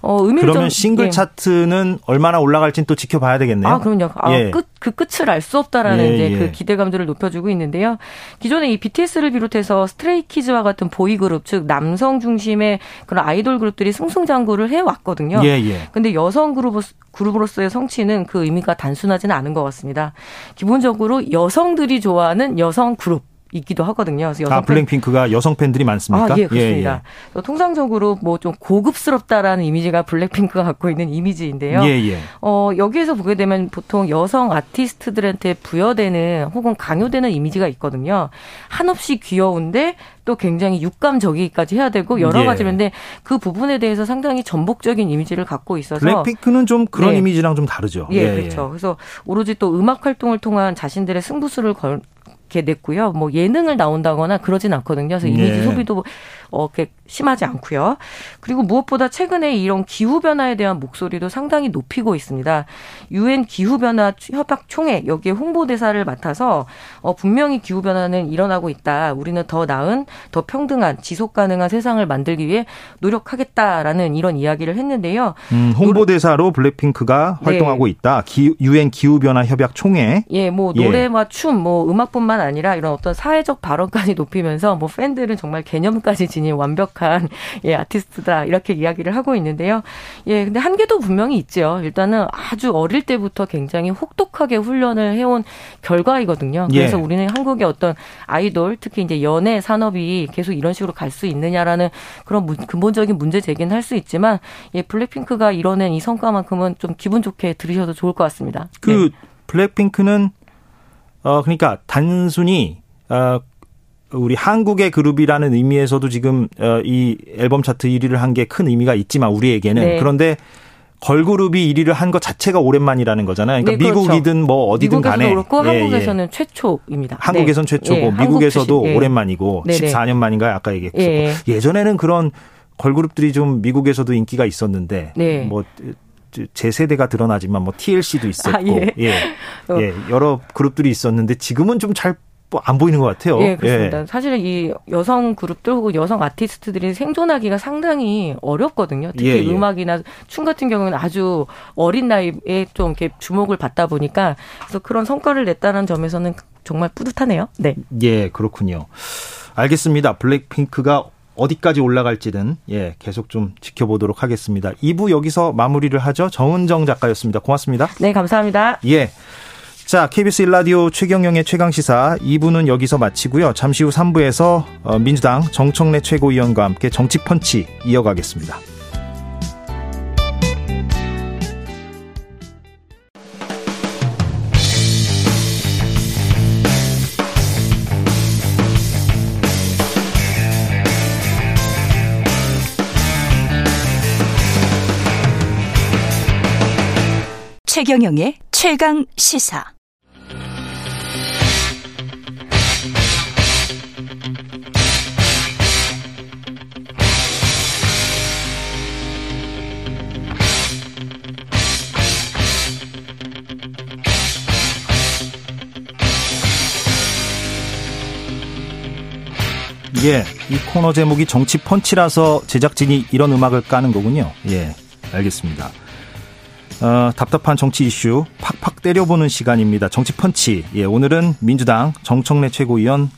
어, 의미를 그러면 좀- 싱글 예. 차트는 얼마나 올라갈지는 또 지켜봐야 되겠네요. 아, 그럼요. 아, 예. 끝, 그 끝을 알 수 없다라는 예, 이제 예. 그 기대감들을 높여주고 있는데요. 기존에 이 BTS를 비롯해서 스트레이키즈와 같은 보이 그룹, 즉 남성 중심의 그런 아이돌 그룹들이 승승장구를 해왔거든요. 예, 예. 근데 여성 그룹, 그룹으로서의 성취는 그 의미가 단순하지는 않은 것 같습니다. 기본적으로 여성들이 좋아하는 여성 그룹. 이기도 하거든요. 그래서 여성 아, 블랙핑크가 여성 팬들이 많습니까? 아, 예, 그렇습니다. 그래서 통상적으로 뭐 좀 고급스럽다라는 이미지가 블랙핑크가 갖고 있는 이미지인데요. 예, 예. 어, 여기에서 보게 되면 보통 여성 아티스트들한테 부여되는 혹은 강요되는 이미지가 있거든요. 한없이 귀여운데 또 굉장히 육감적이기까지 해야 되고 여러 예. 가지인데 그 부분에 대해서 상당히 전복적인 이미지를 갖고 있어서 블랙핑크는 좀 그런 네. 이미지랑 좀 다르죠. 예, 그렇죠. 그래서 오로지 또 음악 활동을 통한 자신들의 승부수를 걸 이렇게 냈고요. 뭐 예능을 나온다거나 그러진 않거든요. 그래서 이미지 예. 소비도 어, 이렇게 심하지 않고요. 그리고 무엇보다 최근에 이런 기후 변화에 대한 목소리도 상당히 높이고 있습니다. 유엔 기후 변화 협약 총회 여기에 홍보대사를 맡아서 어, 분명히 기후 변화는 일어나고 있다. 우리는 더 나은, 더 평등한, 지속 가능한 세상을 만들기 위해 노력하겠다라는 이런 이야기를 했는데요. 음, 홍보대사로 블랙핑크가 네. 활동하고 있다. 기, 유엔 기후 변화 협약 총회. 예, 뭐 예. 노래와 춤, 뭐 음악뿐만 아니라 이런 어떤 사회적 발언까지 높이면서 뭐 팬들은 정말 개념까지 지닌 완벽한 (laughs) 예 아티스트다 이렇게 이야기를 하고 있는데요. 예, 근데 한계도 분명히 있죠. 일단은 아주 어릴 때부터 굉장히 혹독하게 훈련을 해온 결과이거든요. 그래서 예. 우리는 한국의 어떤 아이돌, 특히 이제 연예 산업이 계속 이런 식으로 갈 수 있느냐라는 그런 문- 근본적인 문제 제기는 할 수 있지만 예, 블랙핑크가 이뤄낸 이 성과만큼은 좀 기분 좋게 들으셔도 좋을 것 같습니다. 그 네. 블랙핑크는 어 그러니까 단순히 어 우리 한국의 그룹이라는 의미에서도 지금 어, 이 앨범 차트 1위를 한 게 큰 의미가 있지만 우리에게는 네. 그런데 걸그룹이 1위를 한 것 자체가 오랜만이라는 거잖아요. 그러니까 네, 그렇죠. 미국이든 뭐 어디든 미국에서도 간에 그렇고 예, 예. 한국에서는 최초입니다. 한국에선 네. 최초고 예, 한국 미국에서도 출신, 예. 오랜만이고 네네. 14년 만인가요? 아까 얘기했었고 예. 예전에는 그런 걸그룹들이 좀 미국에서도 인기가 있었는데 네. 뭐제 세대가 드러나지만 뭐 TLC도 있었고 아, 예. 예. 어. 예, 여러 그룹들이 있었는데 지금은 좀 잘 안 보이는 것 같아요. 예, 그렇습니다. 사실 이 여성 그룹들 혹은 여성 아티스트들이 생존하기가 상당히 어렵거든요. 특히 예, 예. 음악이나 춤 같은 경우는 아주 어린 나이에 좀 이렇게 주목을 받다 보니까 그래서 그런 성과를 냈다는 점에서는 정말 뿌듯하네요. 네. 예, 그렇군요. 알겠습니다. 블랙핑크가 어디까지 올라갈지는 예, 계속 좀 지켜보도록 하겠습니다. 2부 여기서 마무리를 하죠. 정은정 작가였습니다. 고맙습니다. 네, 감사합니다. 예. 자, KBS 일라디오 최경영의 최강 시사 2부는 여기서 마치고요. 잠시 후 3부에서 어, 민주당 정청래 최고위원과 함께 정치 펀치 이어가겠습니다. 최경영의 최강 시사. 예, 이 코너 제목이 정치 펀치라서 제작진이 이런 음악을 까는 거군요. 예, 알겠습니다. 어, 답답한 정치 이슈 팍팍 때려보는 시간입니다. 정치 펀치. 예, 오늘은 민주당 정청래 최고위원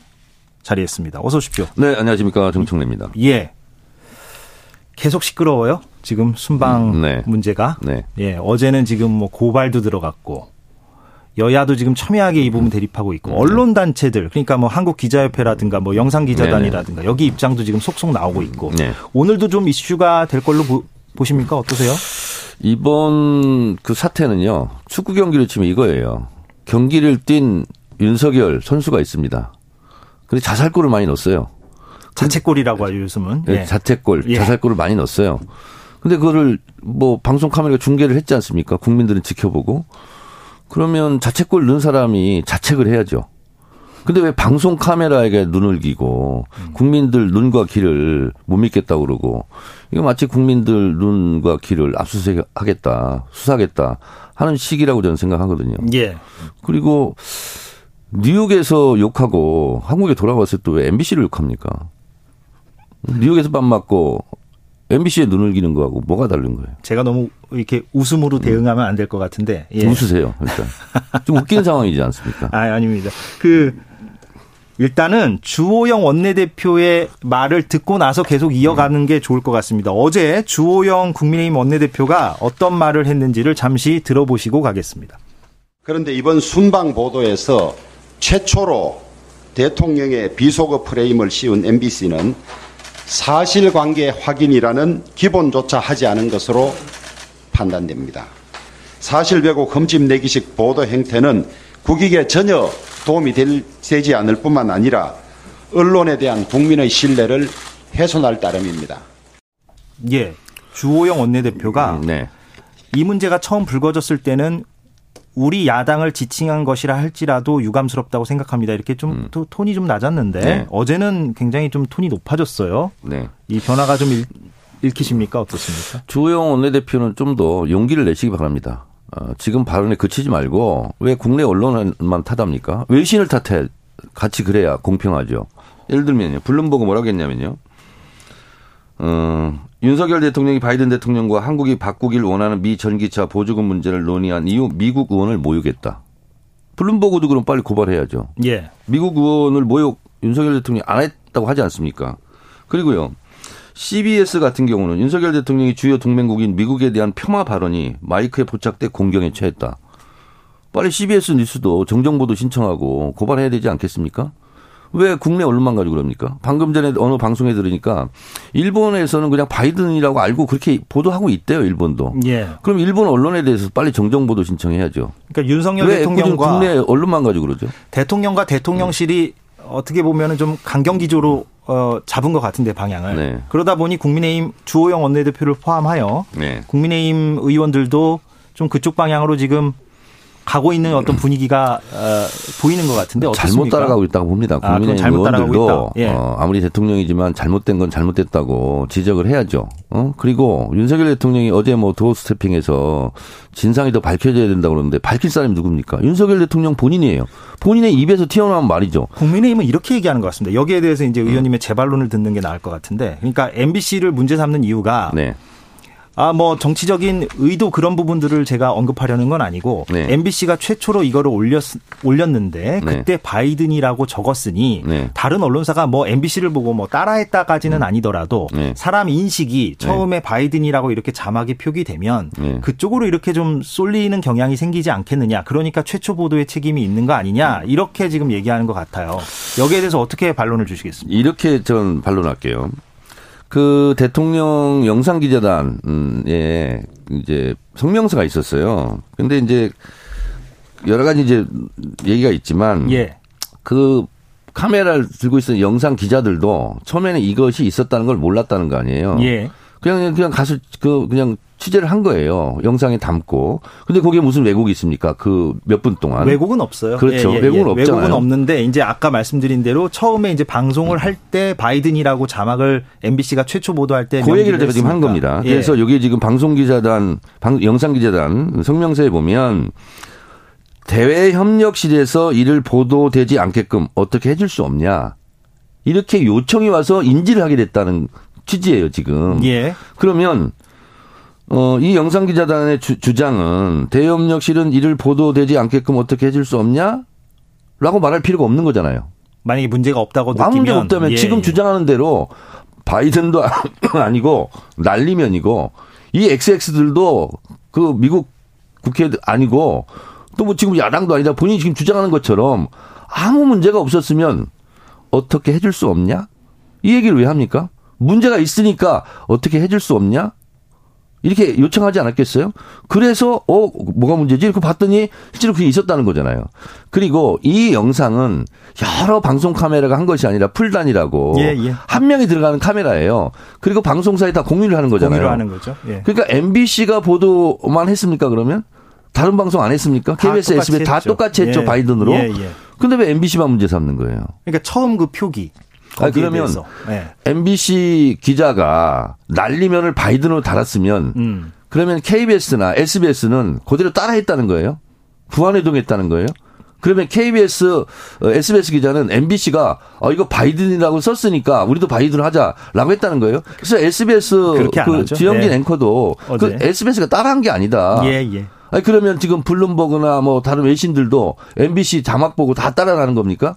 자리했습니다. 어서 오십시오. 네, 안녕하십니까. 정청래입니다. 예. 계속 시끄러워요. 지금 순방 음, 네. 문제가. 네. 예, 어제는 지금 뭐 고발도 들어갔고 여야도 지금 첨예하게 이 부분 대립하고 있고 언론 단체들 그러니까 뭐 한국 기자협회라든가 뭐 영상 기자단이라든가 여기 입장도 지금 속속 나오고 있고 네. 오늘도 좀 이슈가 될 걸로 보, 보십니까? 어떠세요? 이번 그 사태는요. 축구 경기를 치면 이거예요. 경기를 뛴 윤석열 선수가 있습니다. 근데 자살골을 많이 넣었어요. 자책골이라고 하죠, 요즘은. 예, 예. 자책골, 예. 자살골을 많이 넣었어요. 근데 그거를 뭐 방송 카메라가 중계를 했지 않습니까? 국민들은 지켜보고. 그러면 자책골 넣은 사람이 자책을 해야죠. 근데 왜 방송 카메라에게 눈을 기고 국민들 눈과 귀를 못 믿겠다고 그러고 이거 마치 국민들 눈과 귀를 압수수색하겠다, 수사하겠다 하는 시기라고 저는 생각하거든요. 예. 그리고 뉴욕에서 욕하고 한국에 돌아왔을 때왜 MBC를 욕합니까? 뉴욕에서 밥 맞고 MBC에 눈을 기는 거하고 뭐가 다른 거예요? 제가 너무 이렇게 웃음으로 대응하면 안 될 것 같은데. 예. 웃으세요, 일단. 좀 웃기는 상황이지 않습니까? 아, 아닙니다. 그, 일단은 주호영 원내대표의 말을 듣고 나서 계속 이어가는 게 좋을 것 같습니다. 어제 주호영 국민의힘 원내대표가 어떤 말을 했는지를 잠시 들어보시고 가겠습니다. 그런데 이번 순방 보도에서 최초로 대통령의 비속어 프레임을 씌운 MBC는 사실관계 확인이라는 기본조차 하지 않은 것으로 판단됩니다. 사실 왜곡 흠집 내기식 보도 행태는 국익에 전혀 도움이 될, 되지 않을 뿐만 아니라 언론에 대한 국민의 신뢰를 훼손할 따름입니다. 예. 주호영 원내대표가 네. 이 문제가 처음 불거졌을 때는 우리 야당을 지칭한 것이라 할지라도 유감스럽다고 생각합니다. 이렇게 좀 음. 또 톤이 좀 낮았는데 네. 어제는 굉장히 좀 톤이 높아졌어요. 네. 이 변화가 좀 읽, 읽히십니까? 어떻습니까? 주호영 원내대표는 좀 더 용기를 내시기 바랍니다. 어, 지금 발언에 그치지 말고 왜 국내 언론만 탓합니까? 외신을 탓해. 같이 그래야 공평하죠. 예를 들면요. 블룸버그 뭐라고 했냐면요. 어, 윤석열 대통령이 바이든 대통령과 한국이 바꾸길 원하는 미 전기차 보조금 문제를 논의한 이후 미국 의원을 모욕했다. 블룸버그도 그럼 빨리 고발해야죠. 예. 미국 의원을 모욕 윤석열 대통령이 안 했다고 하지 않습니까? 그리고요. CBS 같은 경우는 윤석열 대통령이 주요 동맹국인 미국에 대한 폄하 발언이 마이크에 포착돼 공경에 처했다. 빨리 CBS 뉴스도 정정보도 신청하고 고발해야 되지 않겠습니까? 왜 국내 언론만 가지고 그럽니까? 방금 전에 어느 방송에 들으니까 일본에서는 그냥 바이든이라고 알고 그렇게 보도하고 있대요, 일본도. 예. 그럼 일본 언론에 대해서 빨리 정정 보도 신청해야죠. 그러니까 윤석열 왜 대통령과 국내 언론만 가지고 그러죠? 대통령과 대통령실이 어떻게 보면은 좀 강경 기조로 어, 잡은 것 같은데 방향을 네. 그러다 보니 국민의힘 주호영 원내대표를 포함하여 네. 국민의힘 의원들도 좀 그쪽 방향으로 지금 가고 있는 어떤 분위기가 어, 보이는 것 같은데 어떻습니까? 잘못 따라가고 있다고 봅니다. 아, 그건 국민의힘 잘못 의원들도. 예. 어, 아무리 대통령이지만 잘못된 건 잘못됐다고 지적을 해야죠. 어? 그리고 윤석열 대통령이 어제 뭐 도어 스태핑에서 진상이 더 밝혀져야 된다고 그러는데 밝힐 사람이 누굽니까? 윤석열 대통령 본인이에요. 본인의 입에서 튀어나온 말이죠. 국민의힘은 이렇게 얘기하는 것 같습니다. 여기에 대해서 음. 이제 의원님의 재반론을 듣는 게 나을 것 같은데, 그러니까 MBC를 문제 삼는 이유가 네. 아, 뭐, 정치적인 의도 그런 부분들을 제가 언급하려는 건 아니고, 네. MBC가 최초로 이거를 올렸, 올렸는데, 네. 그때 바이든이라고 적었으니, 네. 다른 언론사가 뭐 MBC를 보고 뭐 따라했다까지는 아니더라도, 네. 사람 인식이 처음에 바이든이라고 이렇게 자막이 표기되면, 네. 그쪽으로 이렇게 좀 쏠리는 경향이 생기지 않겠느냐. 그러니까 최초 보도에 책임이 있는 거 아니냐. 이렇게 지금 얘기하는 것 같아요. 여기에 대해서 어떻게 반론을 주시겠습니까? 이렇게 전 반론할게요. 그 대통령 영상 기자단에 이제 성명서가 있었어요. 근데 이제 여러 가지 이제 얘기가 있지만 예. 그 카메라를 들고 있었던 영상 기자들도 처음에는 이것이 있었다는 걸 몰랐다는 거 아니에요. 예. 그냥 그냥 가서 그 그냥 취재를 한 거예요. 영상에 담고. 근데 거기에 무슨 왜곡이 있습니까? 그 몇 분 동안. 왜곡은 없어요. 그렇죠. 예, 예, 왜곡은 예. 없잖아요. 왜곡은 없는데 이제 아까 말씀드린 대로 처음에 이제 방송을 할 때 바이든이라고 자막을 MBC가 최초 보도할 때 그 얘기를 제가 지금 한. 겁니다. 예. 그래서 여기 지금 방송 기자단, 방, 영상 기자단 성명서에 보면 대외 협력실에서 이를 보도되지 않게끔 어떻게 해줄 수 없냐. 이렇게 요청이 와서 인지를 하게 됐다는 취지예요, 지금. 예. 그러면 어, 이 영상기자단의 주, 주장은 대협력실은 이를 보도되지 않게끔 어떻게 해줄 수 없냐? 라고 말할 필요가 없는 거잖아요. 만약에 문제가 없다고 느끼면 아무 문제 없다면 예, 지금 예. 주장하는 대로 바이든도 (laughs) 아니고 난리면이고 이 XX들도 그 미국 국회 아니고 또 뭐 지금 야당도 아니다 본인이 지금 주장하는 것처럼 아무 문제가 없었으면 어떻게 해줄 수 없냐? 이 얘기를 왜 합니까? 문제가 있으니까 어떻게 해줄 수 없냐? 이렇게 요청하지 않았겠어요? 그래서 어 뭐가 문제지? 이렇게 봤더니 실제로 그게 있었다는 거잖아요. 그리고 이 영상은 여러 방송 카메라가 한 것이 아니라 풀단이라고 예, 예. 한 명이 들어가는 카메라예요. 그리고 방송사에 다 공유를 하는 거잖아요. 공유를 하는 거죠. 예. 그러니까 MBC가 보도만 했습니까? 그러면 다른 방송 안 했습니까? 다 KBS, SBS 다. 똑같이 했죠 예. 바이든으로. 예, 예. 근데 왜 MBC만 문제 삼는 거예요? 그러니까 처음 그 표기. 아 거기에 그러면 대해서. 예. MBC 기자가 난리면을 바이든으로 달았으면 음. 그러면 KBS나 SBS는 그대로 따라했다는 거예요. 부안해동했다는 거예요. 그러면 KBS, 어, SBS 기자는 MBC가 어, 이거 바이든이라고 썼으니까 우리도 바이든 하자라고 했다는 거예요. 그래서 SBS 그. 지영진 네. 앵커도 그 어제. SBS가 따라한 게 아니다. 예, 예. 아니 그러면 지금 블룸버그나 뭐 다른 외신들도 MBC 자막 보고 다 따라가는 겁니까?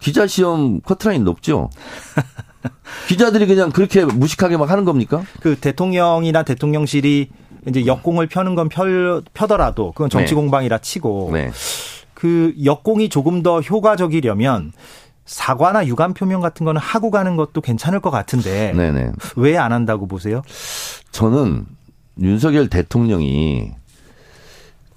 기자 시험 커트라인 높죠. (laughs) 기자들이 그냥 그렇게 무식하게 막 하는 겁니까? 그 대통령이나 대통령실이 이제 역공을 펴는 건 펴, 펴더라도 그건 정치 네. 공방이라 치고 네. 그 역공이 조금 더 효과적이려면 사과나 유감 표명 같은 거는 하고 가는 것도 괜찮을 것 같은데. 왜 안 한다고 보세요? 저는 윤석열 대통령이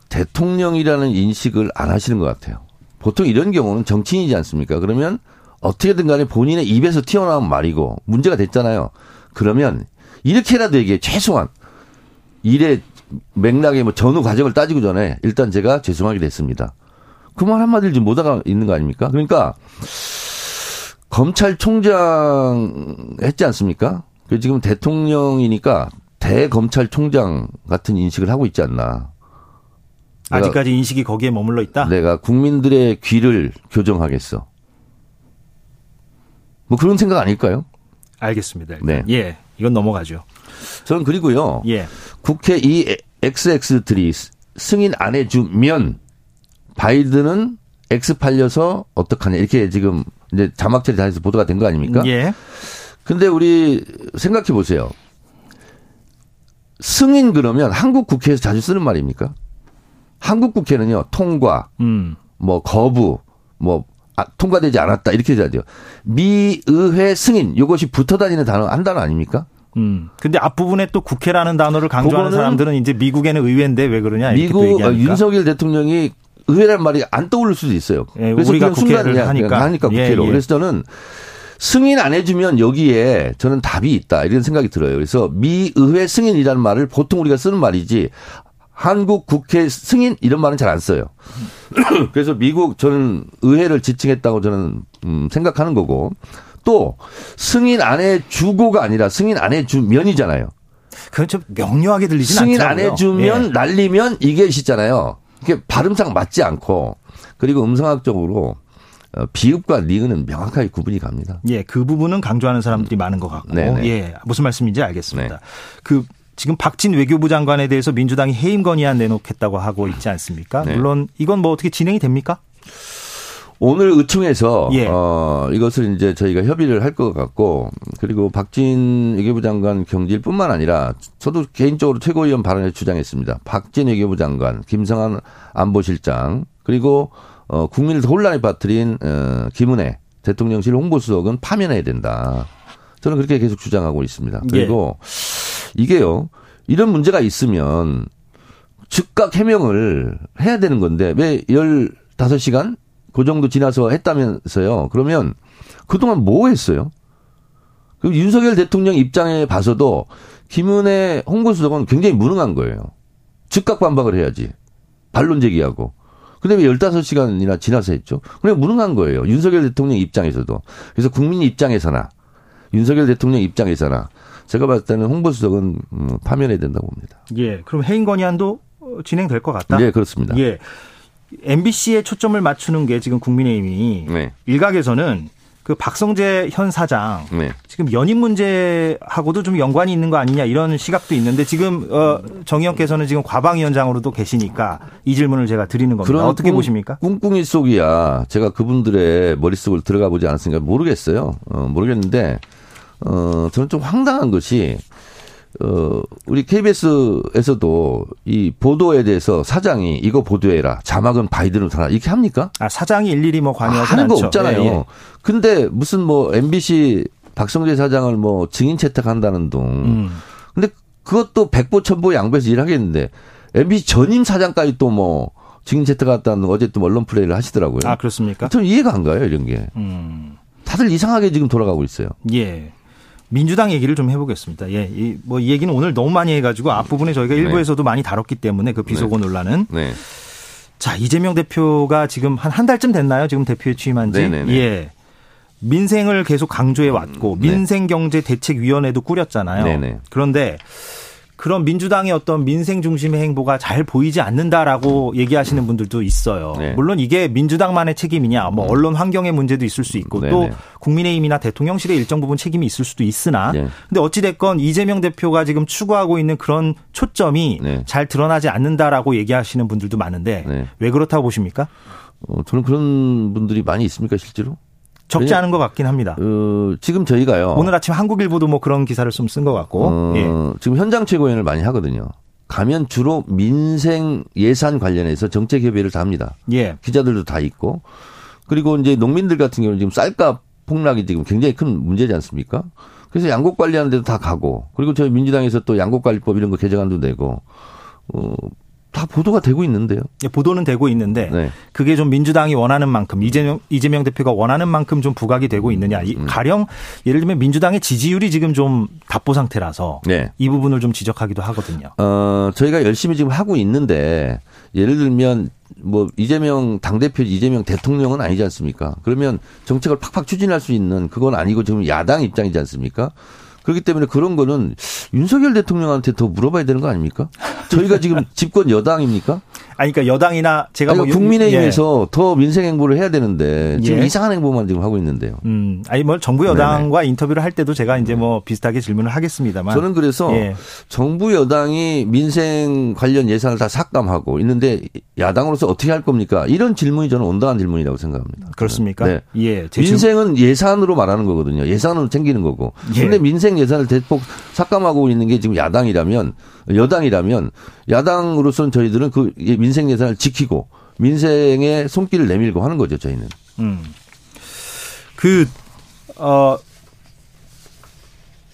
대통령이라는 인식을 안 하시는 것 같아요. 보통 이런 경우는 정치인이지 않습니까? 그러면 어떻게든 간에 본인의 입에서 튀어나온 말이고 문제가 됐잖아요. 그러면 이렇게라도 얘기해. 최소한 일의 맥락의 뭐 전후 과정을 따지고 전에 일단 제가 죄송하게 됐습니다. 그 말 한마디를 지금 못하가 있는 거 아닙니까? 그러니까 검찰총장 했지 않습니까? 그 지금 대통령이니까 대검찰총장 같은 인식을 하고 있지 않나. 아직까지 인식이 거기에 머물러 있다. 내가 국민들의 귀를 교정하겠어. 뭐 그런 생각 아닐까요? 알겠습니다. 일단. 네. 예, 이건 넘어가죠. 저는 그리고요. 예. 국회 이 XX들이 승인 안 해주면 바이든은 X 팔려서 어떡하냐 이렇게 지금 이제 자막 처리 다 해서 보도가 된 거 아닙니까? 예. 근데 우리 생각해 보세요. 승인 그러면 한국 국회에서 자주 쓰는 말입니까? 한국 국회는요 통과, 음. 뭐 거부, 뭐 아, 통과되지 않았다 이렇게 해야 돼요. 미 의회 승인 이것이 붙어 다니는 단어 한 단어 아닙니까? 음. 근데 앞부분에 또 국회라는 단어를 강조하는 사람들은 이제 미국에는 의회인데 왜 그러냐 이렇게 또 미국 어, 얘기하니까. 윤석열 대통령이 의회란 말이 안 떠오를 수도 있어요. 예, 그래서 우리가 순간 국회를 그냥 하니까. 하니까 예, 국회로. 예. 그래서 저는 승인 안 해주면 여기에 저는 답이 있다 이런 생각이 들어요. 그래서 미의회 승인이라는 말을 보통 우리가 쓰는 말이지 한국 국회 승인 이런 말은 잘 안 써요. (clears throat) 그래서 미국 저는 의회를 지칭했다고 저는 음, 생각하는 거고 또 승인 안 해주고가 아니라 승인 안 해주면이잖아요. 그건 좀 명료하게 들리진 승인 안 않더라고요. 해주면 예. 날리면 이게 시잖아요. 이게 발음상 맞지 않고 그리고 음성학적으로 어, 비읍과 리은은 명확하게 구분이 갑니다. 예, 그 부분은 강조하는 사람들이 많은 것 같고, 네네. 예, 무슨 말씀인지 알겠습니다. 네. 그 지금 박진 외교부 장관에 대해서 민주당이 해임 건의안 내놓겠다고 하고 있지 않습니까? 네. 물론 이건 뭐 어떻게 진행이 됩니까? 오늘 의총에서 예. 어, 이것을 이제 저희가 협의를 할 것 같고 그리고 박진 외교부 장관 경질뿐만 아니라 저도 개인적으로 최고위원 발언에 주장했습니다. 박진 외교부 장관, 김성한 안보실장 그리고 어, 국민을 혼란에 빠뜨린 어, 김은혜 대통령실 홍보수석은 파면해야 된다. 저는 그렇게 계속 주장하고 있습니다. 그리고 이게요 이런 문제가 있으면 즉각 해명을 해야 되는 건데 왜 15시간 그 정도 지나서 했다면서요. 그러면 그동안 뭐 했어요? 그 윤석열 대통령 입장에 봐서도 김은혜 홍보수석은 굉장히 무능한 거예요. 즉각 반박을 해야지. 반론 제기하고. 근데 왜 15시간이나 지나서 했죠? 그냥 무능한 거예요. 윤석열 대통령 입장에서도. 그래서 국민 입장에서나 윤석열 대통령 입장에서나 제가 봤을 때는 홍보수석은 음, 파면해야 된다고 봅니다. 예, 그럼 해임 건의안도 어, 진행될 것 같다. 네, 그렇습니다. 예, MBC에 초점을 맞추는 게 지금 국민의힘이 네. 일각에서는 그 박성재 현 사장 네. 지금 연임 문제하고도 좀 연관이 있는 거 아니냐 이런 시각도 있는데 지금 어, 정 의원께서는 지금 과방위원장으로도 계시니까 이 질문을 제가 드리는 겁니다. 어떻게 꿍- 보십니까? 꿍꿍이 속이야. 제가 그분들의 머릿속을 들어가 보지 않았으니까 모르겠어요. 어, 모르겠는데, 어, 저는 좀 황당한 것이, 어, 우리 KBS에서도 이 보도에 대해서 사장이 이거 보도해라. 자막은 바이든으로 달아. 이렇게 합니까? 아, 사장이 일일이 뭐 관여하지 하는 거 않죠. 없잖아요. 예, 예. 근데 무슨 뭐 MBC 박성재 사장을 뭐 증인 채택한다는 둥. 음. 근데 그것도 백보 천보 양보해서 일하겠는데 MBC 전임 사장까지 또 뭐 증인 채택갔다는 어쨌든 언론 플레이를 하시더라고요. 아 그렇습니까? 좀 이해가 안 가요 이런 게. 음. 다들 이상하게 지금 돌아가고 있어요. 예. 민주당 얘기를 좀 해보겠습니다. 예, 이, 뭐, 이 얘기는 오늘 너무 많이 해가지고 앞부분에 저희가 네. 일부에서도 많이 다뤘기 때문에 그 비속어 논란은. 네. 자, 이재명 대표가 지금 한, 한 달쯤 됐나요? 지금 대표에 취임한 지? 네네네. 예. 민생을 계속 강조해 왔고, 네. 민생경제대책위원회도 꾸렸잖아요. 네네. 그런데 그런 민주당의 어떤 민생 중심의 행보가 잘 보이지 않는다라고 얘기하시는 분들도 있어요. 네. 물론 이게 민주당만의 책임이냐, 뭐 언론 환경의 문제도 있을 수 있고 또 네네. 국민의힘이나 대통령실의 일정 부분 책임이 있을 수도 있으나 네. 근데 어찌 됐건 이재명 대표가 지금 추구하고 있는 그런 초점이 네. 잘 드러나지 않는다라고 얘기하시는 분들도 많은데 네. 왜 그렇다고 보십니까? 어, 저는 그런 분들이 많이 있습니까 실제로? 적지 않은 것 같긴 합니다. 어, 지금 저희가요. 오늘 아침 한국일보도 뭐 그런 기사를 좀 쓴 것 같고. 어, 예. 지금 현장 최고위원을 많이 하거든요. 가면 주로 민생 예산 관련해서 정책 협의를 다 합니다. 예. 기자들도 다 있고 그리고 이제 농민들 같은 경우는 지금 쌀값 폭락이 지금 굉장히 큰 문제지 않습니까? 그래서 양곡 관리하는 데도 다 가고 그리고 저희 민주당에서 또 양곡 관리법 이런 거 개정안도 내고 어, 다 보도가 되고 있는데요. 예, 보도는 되고 있는데 네. 그게 좀 민주당이 원하는 만큼 이재명 이재명 대표가 원하는 만큼 좀 부각이 되고 있느냐. 음. 이- 가령 예를 들면 민주당의 지지율이 지금 좀 답보 상태라서 네. 이 부분을 좀 지적하기도 하거든요. 어, 저희가 열심히 지금 하고 있는데 예를 들면 뭐 이재명 당대표 이재명 대통령은 아니지 않습니까? 그러면 정책을 팍팍 추진할 수 있는 그건 아니고 지금 야당 입장이지 않습니까? 그렇기 때문에 그런 거는 윤석열 대통령한테 더 물어봐야 되는 거 아닙니까? 저희가 지금 (laughs) 집권 여당입니까? 아니 그러니까 여당이나 제가 아니, 뭐 국민의힘에서 더 민생 행보를 해야 되는데 지금 예. 이상한 행보만 지금 하고 있는데요. 음, 아니 뭐 정부 여당과 인터뷰를 할 때도 제가 이제 뭐 비슷하게 질문을 하겠습니다만 저는 그래서 예. 정부 여당이 민생 관련 예산을 다 삭감하고 있는데 야당으로서 어떻게 할 겁니까? 이런 질문이 저는 온당한 질문이라고 생각합니다. 그렇습니까? 네. 예. 제 민생은 예산으로 말하는 거거든요. 예산으로 챙기는 거고. 예. 근데 민생 예산을 대폭 삭감하고 있는 게 지금 야당이라면 여당이라면 야당으로서는 저희들은 그 민생 예산을 지키고 민생에 손길을 내밀고 하는 거죠, 저희는. 음. 그, 어,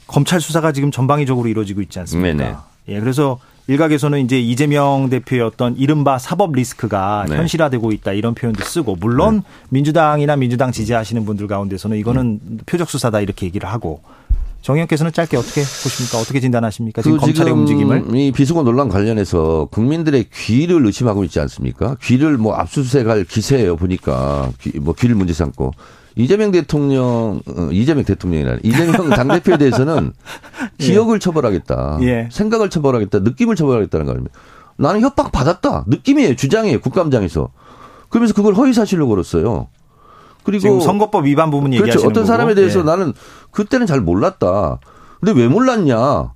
검찰 수사가 지금 전방위적으로 이루어지고 있지 않습니까? 네네. 예, 그래서 일각에서는 이제 이재명 대표의 어떤 이른바 사법 리스크가 네. 현실화되고 있다 이런 표현도 쓰고 물론 민주당이나 민주당 지지하시는 분들 가운데서는 이거는 음. 표적 수사다 이렇게 얘기를 하고 정의원께서는 짧게 어떻게 보십니까? 어떻게 진단하십니까? 지금 그 검찰의 움직임을 이 비수거 논란 관련해서 국민들의 귀를 의심하고 있지 않습니까? 귀를 뭐 압수수색할 기세예요 보니까 귀, 뭐 귀를 문제 삼고 이재명 대통령 어, 이재명 대통령이라 이재명 (laughs) 당 대표에 대해서는 기억을 처벌하겠다, 예. 생각을 처벌하겠다, 느낌을 처벌하겠다는 거 아닙니까? 나는 협박 받았다, 느낌이에요, 주장이에요, 국감장에서. 그러면서 그걸 허위 사실로 걸었어요. 그리고 지금 선거법 위반 부분 그렇죠. 얘기하시는 어떤 거고. 사람에 대해서 예. 나는 그때는 잘 몰랐다. 근데 왜 몰랐냐?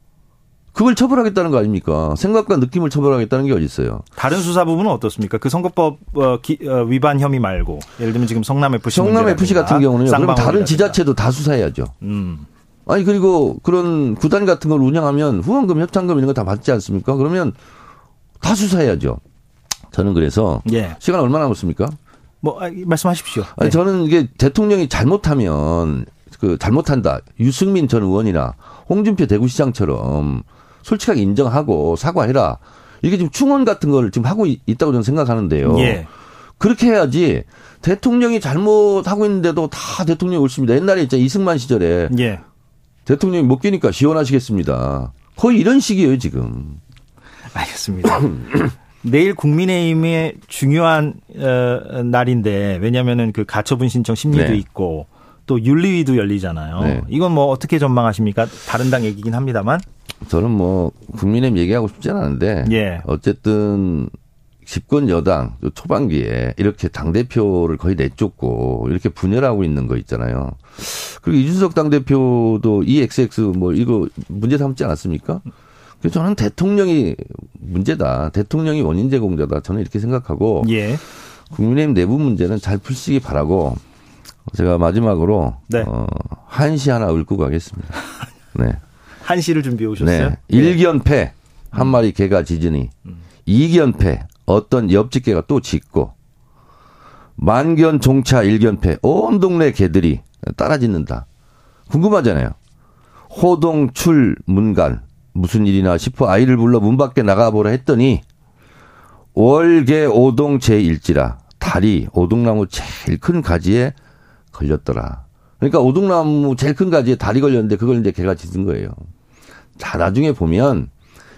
그걸 처벌하겠다는 거 아닙니까? 생각과 느낌을 처벌하겠다는 게 어디 있어요? 다른 수사 부분은 어떻습니까? 그 선거법 어, 기- 어, 위반 혐의 말고 예를 들면 지금 성남 FC 성남 FC 같은 경우는요. 그럼 다른. 지자체도 다 수사해야죠. 음. 아니 그리고 그런 구단 같은 걸 운영하면 후원금, 협찬금 이런 거 다 받지 않습니까? 그러면 다 수사해야죠. 저는 그래서 예. 시간 얼마나 남았습니까? 뭐 아, 말씀하십시오. 아니 네. 저는 이게 대통령이 잘못하면 그 잘못한다. 유승민 전 의원이나 홍준표 대구시장처럼 솔직하게 인정하고 사과해라. 이게 지금 충원 같은 걸 지금 하고 있- 있다고 저는 생각하는데요. 예. 그렇게 해야지 대통령이 잘못하고 있는데도 다 대통령이 옳습니다. 옛날에 있잖아요. 이승만 시절에 예. 대통령이 못 끼니까 시원하시겠습니다. 거의 이런 식이에요, 지금. 알겠습니다. (clears throat) 내일 국민의힘의 중요한 어, 날인데 왜냐하면은 그 가처분 신청 심리도 네. 있고 또 윤리위도 열리잖아요. 네. 이건 뭐 어떻게 전망하십니까? 다른 당 얘기긴 합니다만. 저는 뭐 국민의힘 얘기하고 싶지 않은데 예. 어쨌든 집권 여당 초반기에 이렇게 당 대표를 거의 내쫓고 이렇게 분열하고 있는 거 있잖아요. 그리고 이준석 당 대표도 EXX 뭐 이거 문제 삼지 않았습니까? 그래서 저는 대통령이 문제다. 대통령이 원인 제공자다. 저는 이렇게 생각하고 예. 국민의힘 내부 문제는 잘 풀시기 바라고 제가 마지막으로 네. 어, 한시 하나 읊고 가겠습니다. (laughs) 네. 한시를 준비해 오셨어요? 예. 네. 일견패 한 마리 개가 짖으니 이견패 어떤 옆집 개가 또 짖고 만견 종차 일견패 온 동네 개들이 따라 짖는다. 궁금하잖아요. 호동 출 문간 무슨 일이나 싶어 아이를 불러 문 밖에 나가보라 했더니 월계 오동 제1지라 다리 오동나무 제일 큰 가지에 걸렸더라. 그러니까 오동나무 제일 큰 가지에 다리 걸렸는데 그걸 이제 개가 짖은 거예요. 자, 나중에 보면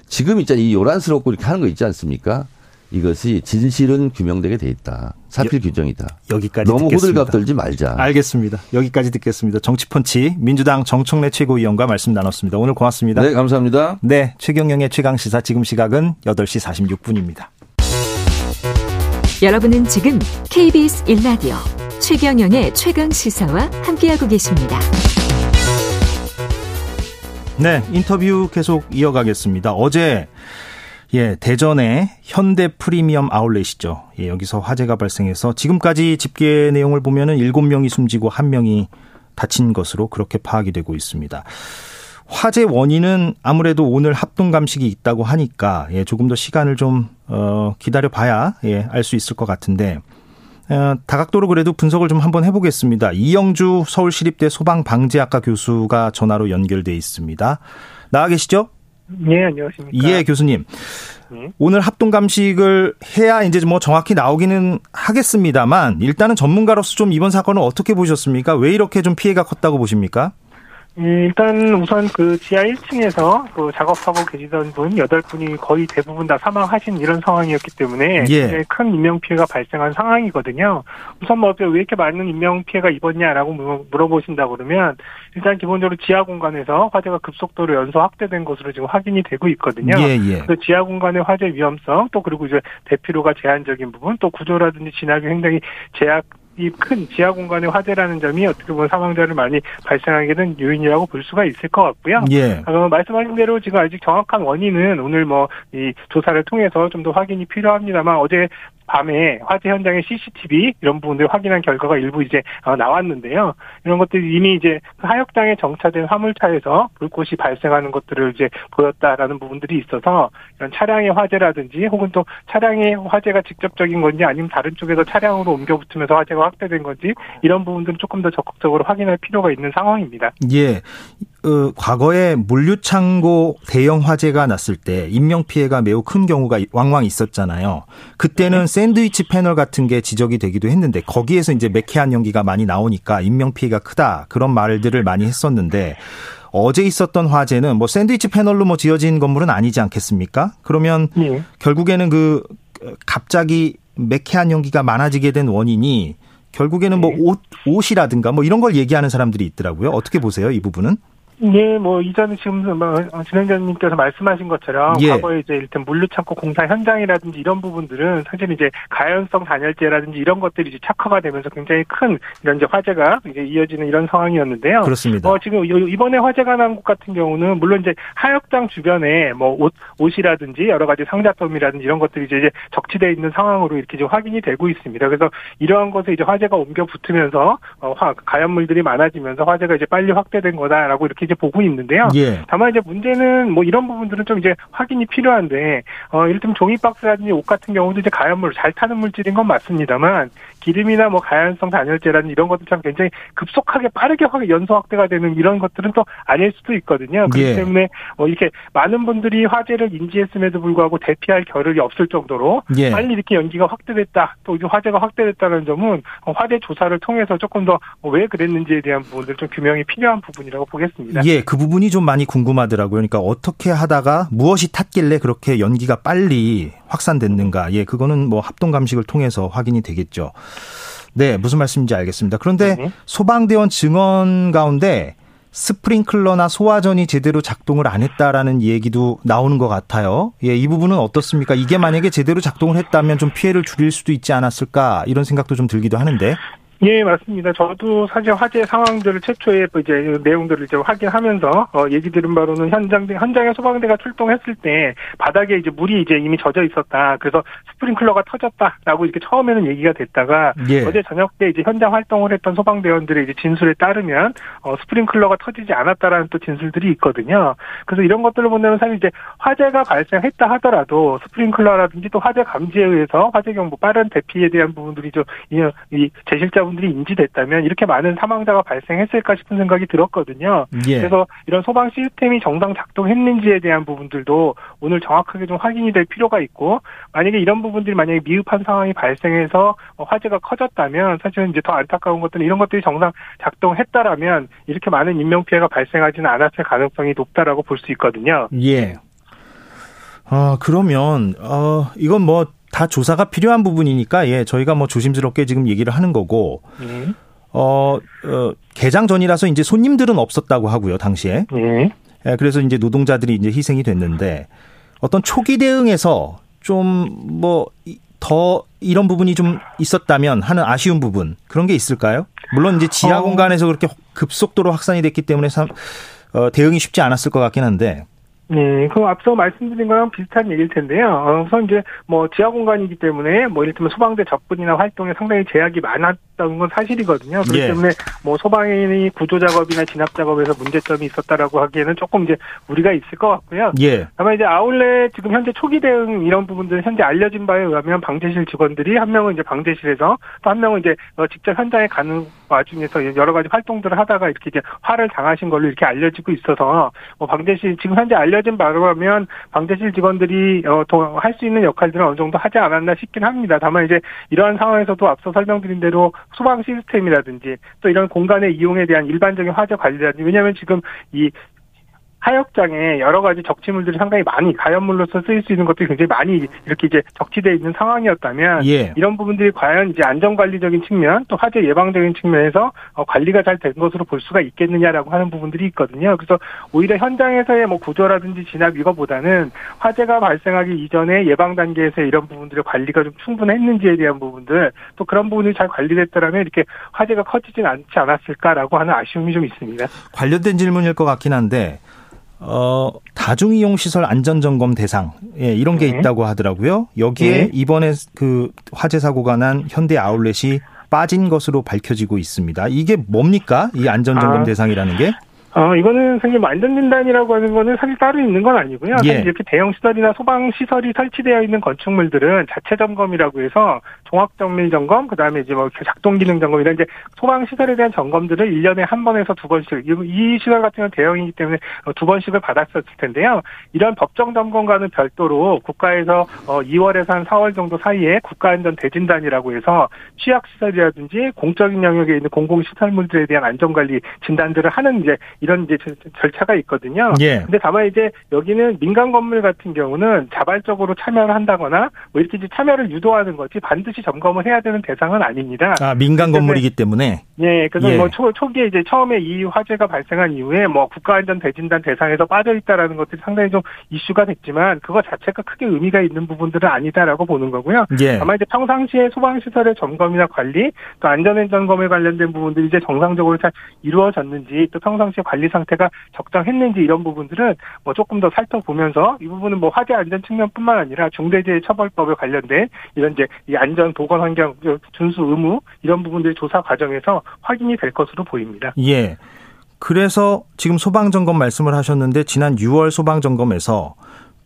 지금 있잖아요. 이 요란스럽고 이렇게 하는 거 있지 않습니까? 이것이 진실은 규명되게 돼 있다. 사필 규정이다. 여기까지 너무 듣겠습니다. 호들갑 떨지 말자. 알겠습니다. 여기까지 듣겠습니다. 정치펀치 민주당 정청래 최고위원과 말씀 나눴습니다. 오늘 고맙습니다. 네, 감사합니다. 네, 최경영의 최강 시사 지금 시각은 8시 46분입니다. 여러분은 지금 KBS 1라디오 최경영의 최강 시사와 함께하고 계십니다. 네, 인터뷰 계속 이어가겠습니다. 어제 예, 대전의 현대 프리미엄 아울렛이죠. 예, 여기서 화재가 발생해서 지금까지 집계 내용을 보면은 7명이 숨지고 1명이 다친 것으로 그렇게 파악이 되고 있습니다. 화재 원인은 아무래도 오늘 합동 감식이 있다고 하니까 예, 조금 더 시간을 좀 어, 기다려 봐야 예, 알 수 있을 것 같은데 어, 다각도로 그래도 분석을 좀 한번 해보겠습니다. 이영주 서울시립대 소방방재학과 교수가 전화로 연결돼 있습니다. 나와 계시죠? 예, 안녕하십니까. 예, 교수님. 네. 오늘 합동 감식을 해야 이제 뭐 정확히 나오기는 하겠습니다만 일단은 전문가로서 좀 이번 사건을 어떻게 보셨습니까? 왜 이렇게 좀 피해가 컸다고 보십니까? 예, 일단 우선 그 지하 1층에서 그 작업하고 계시던 분 8분이 거의 대부분 다 사망하신 이런 상황이었기 때문에 예. 큰 인명피해가 발생한 상황이거든요. 우선 뭐 왜 이렇게 많은 인명피해가 입었냐라고 물- 물어보신다 그러면 일단 기본적으로 지하 공간에서 화재가 급속도로 연소 확대된 것으로 지금 확인이 되고 있거든요. 예, 예. 그 지하 공간의 화재 위험성 또 그리고 이제 대피로가 제한적인 부분 또 구조라든지 진압이 굉장히 제약 이 큰 지하 공간의 화재라는 점이 어떻게 보면 사망자를 많이 발생하게 된 요인이라고 볼 수가 있을 것 같고요. 예. 어, 말씀하신 대로 지금 아직 정확한 원인은 오늘 뭐 이 조사를 통해서 좀 더 확인이 필요합니다만 어제 밤에 화재 현장의 CCTV 이런 부분들 확인한 결과가 일부 이제 어, 나왔는데요. 이런 것들이 이미 이제 하역장에 정차된 화물차에서 불꽃이 발생하는 것들을 이제 보였다라는 부분들이 있어서 이런 차량의 화재라든지 혹은 또 차량의 화재가 직접적인 건지 아니면 다른 쪽에서 차량으로 옮겨 붙으면서 화재가 확대된 건지 이런 부분들은 조금 더 적극적으로 확인할 필요가 있는 상황입니다. 예. 어, 과거에 물류창고 대형 화재가 났을 때 인명 피해가 매우 큰 경우가 왕왕 있었잖아요. 그때는 샌드위치 패널 같은 게 지적이 되기도 했는데 거기에서 이제 매캐한 연기가 많이 나오니까 인명 피해가 크다 그런 말들을 많이 했었는데 어제 있었던 화재는 뭐 샌드위치 패널로 뭐 지어진 건물은 아니지 않겠습니까? 그러면 예. 결국에는 그 갑자기 매캐한 연기가 많아지게 된 원인이 결국에는 뭐 옷, 옷이라든가 뭐 이런 걸 얘기하는 사람들이 있더라고요. 어떻게 보세요, 이 부분은? 예, 뭐 이전에 지금 뭐 진행자님께서 말씀하신 것처럼 예. 과거에 이제 일단 물류창고 공사 현장이라든지 이런 부분들은 사실 이제 가연성 단열재라든지 이런 것들이 이제 착화가 되면서 굉장히 큰 이런 이제 화재가 이제 이어지는 이런 상황이었는데요. 그렇습니다. 어, 지금 요- 이번에 화재가 난 곳 같은 경우는 물론 이제 하역장 주변에 뭐 옷, 옷이라든지 여러 가지 상자품이라든지 이런 것들이 이제 이제 적치되어 있는 상황으로 이렇게 좀 확인이 되고 있습니다. 그래서 이러한 것에 이제 화재가 옮겨 붙으면서 어, 화, 가연물들이 많아지면서 화재가 이제 빨리 확대된 거다라고 이렇게 이제 보고 있는데요. 예. 다만 이제 문제는 뭐 이런 부분들은 좀 이제 확인이 필요한데 어 이를테면 종이 박스라든지 옷 같은 경우도 이제 가연물 잘 타는 물질인 건 맞습니다만 기름이나 뭐 가연성 단열재라든지 이런 것들처럼 굉장히 급속하게 빠르게 확 연소 확대가 되는 이런 것들은 또 아닐 수도 있거든요. 그렇기 예. 때문에 어 이렇게 많은 분들이 화재를 인지했음에도 불구하고 대피할 겨를이 없을 정도로 예. 빨리 이렇게 연기가 확대됐다 또 이제 화재가 확대됐다는 점은 어, 화재 조사를 통해서 조금 더 왜 그랬는지에 대한 부분들 좀 규명이 필요한 부분이라고 보겠습니다. 예, 그 부분이 좀 많이 궁금하더라고요. 그러니까 어떻게 하다가 무엇이 탔길래 그렇게 연기가 빨리 확산됐는가. 예, 그거는 뭐 합동 감식을 통해서 확인이 되겠죠. 네, 무슨 말씀인지 알겠습니다. 그런데 네. 소방대원 증언 가운데 스프링클러나 소화전이 제대로 작동을 안 했다라는 얘기도 나오는 것 같아요. 예, 이 부분은 어떻습니까? 이게 만약에 제대로 작동을 했다면 좀 피해를 줄일 수도 있지 않았을까 이런 생각도 좀 들기도 하는데. 예, 맞습니다. 저도 사실 화재 상황들을 최초에 뭐 이제 내용들을 이제 확인하면서 어, 얘기 들은 바로는 현장 현장에 소방대가 출동했을 때 바닥에 이제 물이 이제 이미 젖어 있었다. 그래서 스프링클러가 터졌다라고 이렇게 처음에는 얘기가 됐다가 예. 어제 저녁 때 이제 현장 활동을 했던 소방대원들의 이제 진술에 따르면 어, 스프링클러가 터지지 않았다라는 또 진술들이 있거든요. 그래서 이런 것들을 본다면 사실 이제 화재가 발생했다 하더라도 스프링클러라든지 또 화재 감지에 의해서 화재 경보 빠른 대피에 대한 부분들이 좀이 제실자 부분들이 인지됐다면 이렇게 많은 사망자가 발생했을까 싶은 생각이 들었거든요. 예. 그래서 이런 소방 시스템이 정상 작동했는지에 대한 부분들도 오늘 정확하게 좀 확인이 될 필요가 있고 만약에 이런 부분들이 만약에 미흡한 상황이 발생해서 어, 화재가 커졌다면 사실은 이제 더 안타까운 것들은 이런 것들이 정상 작동했다라면 이렇게 많은 인명 피해가 발생하지는 않았을 가능성이 높다라고 볼 수 있거든요. 예. 어, 그러면, 어, 이건 뭐, 다 조사가 필요한 부분이니까, 예, 저희가 뭐 조심스럽게 지금 얘기를 하는 거고, 네. 어, 어, 개장 전이라서 이제 손님들은 없었다고 하고요, 당시에. 네. 예, 그래서 이제 노동자들이 이제 희생이 됐는데, 어떤 초기 대응에서 좀, 뭐, 더 이런 부분이 좀 있었다면 하는 아쉬운 부분, 그런 게 있을까요? 물론 이제 지하 어. 공간에서 그렇게 급속도로 확산이 됐기 때문에 참, 어, 대응이 쉽지 않았을 것 같긴 한데, 네, 그 앞서 말씀드린 거랑 비슷한 얘기일 텐데요. 어, 우선 이제 뭐 지하 공간이기 때문에 뭐 이를테면 소방대 접근이나 활동에 상당히 제약이 많았던 건 사실이거든요. 그렇기 예. 때문에 뭐 소방인이 구조 작업이나 진압 작업에서 문제점이 있었다라고 하기에는 조금 이제 무리가 있을 것 같고요. 예. 다만 이제 아울렛 지금 현재 초기 대응 이런 부분들은 현재 알려진 바에 의하면 방제실 직원들이 한 명은 이제 방제실에서 또 한 명은 이제 어, 직접 현장에 가는 와중에서 여러 가지 활동들을 하다가 이렇게 이제 화를 당하신 걸로 이렇게 알려지고 있어서 뭐 방제실 지금 현재 알려진 바로 하면 방제실 직원들이 어, 할 수 있는 역할들은 어느 정도 하지 않았나 싶긴 합니다. 다만 이제 이러한 상황에서도 앞서 설명드린 대로 소방 시스템이라든지 또 이런 공간의 이용에 대한 일반적인 화재 관리라든지 왜냐하면 지금 이 하역장에 여러 가지 적치물들이 상당히 많이 가연물로서 쓰일 수 있는 것들이 굉장히 많이 이렇게 이제 적치되어 있는 상황이었다면 예. 이런 부분들이 과연 이제 안전관리적인 측면 또 화재 예방적인 측면에서 어, 관리가 잘 된 것으로 볼 수가 있겠느냐라고 하는 부분들이 있거든요. 그래서 오히려 현장에서의 뭐 구조라든지 진압 이거보다는 화재가 발생하기 이전에 예방 단계에서 이런 부분들의 관리가 좀 충분했는지에 대한 부분들 또 그런 부분이 잘 관리됐더라면 이렇게 화재가 커지진 않지 않았을까라고 하는 아쉬움이 좀 있습니다. 관련된 질문일 것 같긴 한데 어, 다중이용 시설 안전 점검 대상 예, 이런 게 네. 있다고 하더라고요. 여기에 네. 이번에 그 화재 사고가 난 현대 아울렛이 빠진 것으로 밝혀지고 있습니다. 이게 뭡니까? 이 안전 점검 아. 대상이라는 게? 어, 이거는 사실 뭐 안전진단이라고 하는 거는 사실 따로 있는 건 아니고요. 예. 사실 이렇게 대형 시설이나 소방 시설이 설치되어 있는 건축물들은 자체 점검이라고 해서 종합 정밀 점검, 그 다음에 이제 뭐 작동 기능 점검 이런 이제 소방 시설에 대한 점검들을 1년에 한 번에서 두 번씩, 이- 이 시설 같은 경우는 대형이기 때문에 어, 두 번씩을 받았었을 텐데요. 이런 법정 점검과는 별도로 국가에서 어, 2월에서 한 4월 정도 사이에 국가안전 대진단이라고 해서 취약 시설이라든지 공적인 영역에 있는 공공 시설물들에 대한 안전 관리 진단들을 하는 이제 이런 이제 절- 절차가 있거든요. 예. 근데 다만 이제 여기는 민간 건물 같은 경우는 자발적으로 참여를 한다거나 뭐 이렇게 이제 참여를 유도하는 거지 반드시 점검을 해야 되는 대상은 아닙니다. 아, 민간 건물이기 때문에 예, 그래서 예. 뭐 초, 초기에 이제 처음에 이 화재가 발생한 이후에 뭐 국가안전 대진단 대상에서 빠져 있다라는 것들이 상당히 좀 이슈가 됐지만 그거 자체가 크게 의미가 있는 부분들은 아니다라고 보는 거고요. 예. 아마 이제 평상시에 소방시설의 점검이나 관리 또 안전엔 점검에 관련된 부분들이 이제 정상적으로 잘 이루어졌는지 또 평상시에 관리 상태가 적정했는지 이런 부분들은 뭐 조금 더 살펴보면서 이 부분은 뭐 화재 안전 측면뿐만 아니라 중대재해 처벌법에 관련된 이런 이제 이 안전 보건 환경 준수 의무 이런 부분들이 조사 과정에서 확인이 될 것으로 보입니다. 예. 그래서 지금 소방 점검 말씀을 하셨는데 지난 6월 소방 점검에서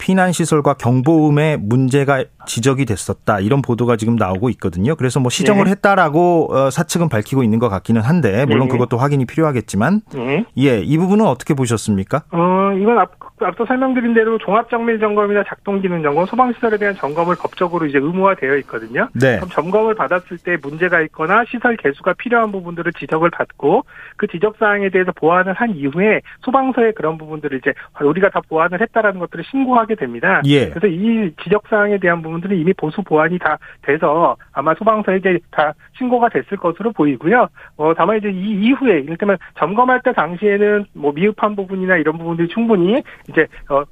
피난 시설과 경보음에 문제가 지적이 됐었다 이런 보도가 지금 나오고 있거든요. 그래서 뭐 시정을 네. 했다라고 어, 사측은 밝히고 있는 것 같기는 한데 물론 네. 그것도 확인이 필요하겠지만 네. 예, 이 부분은 어떻게 보셨습니까? 어, 이건 앞, 앞서 설명드린 대로 종합정밀 점검이나 작동기능 점검, 소방시설에 대한 점검을 법적으로 이제 의무화되어 있거든요. 네. 그럼 점검을 받았을 때 문제가 있거나 시설 개수가 필요한 부분들을 지적을 받고 그 지적 사항에 대해서 보완을 한 이후에 소방서에 그런 부분들을 이제 우리가 다 보완을 했다라는 것들을 신고하게 됩니다. 예. 그래서 이 지적 사항에 대한 부분들은 이미 보수 보완이 다 돼서 아마 소방서에 이제 다 신고가 됐을 것으로 보이고요. 어, 다만 이제 이 이후에 이를테면 점검할 때 당시에는 뭐 미흡한 부분이나 이런 부분들이 충분히 이제 어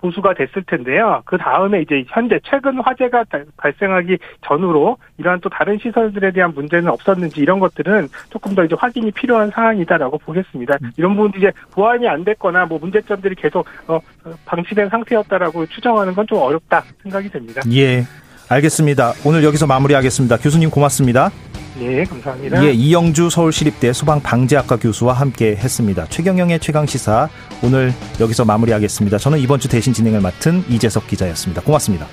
보수가 됐을 텐데요. 그 다음에 이제 현재 최근 화재가 다- 발생하기 전으로 이러한 또 다른 시설들에 대한 문제는 없었는지 이런 것들은 조금 더 이제 확인이 필요한 사항이다라고 보겠습니다. 이런 부분들이 이제 보완이 안 됐거나 뭐 문제점들이 계속 어, 어, 방치된 상태였다라고 추정하는 건 좀 어렵다 생각이 됩니다. 예. 알겠습니다. 오늘 여기서 마무리하겠습니다. 교수님 고맙습니다. 예, 감사합니다. 예, 이영주 서울시립대 소방방재학과 교수와 함께 했습니다. 최경영의 최강시사 오늘 여기서 마무리하겠습니다. 저는 이번 주 대신 진행을 맡은 이재석 기자였습니다. 고맙습니다.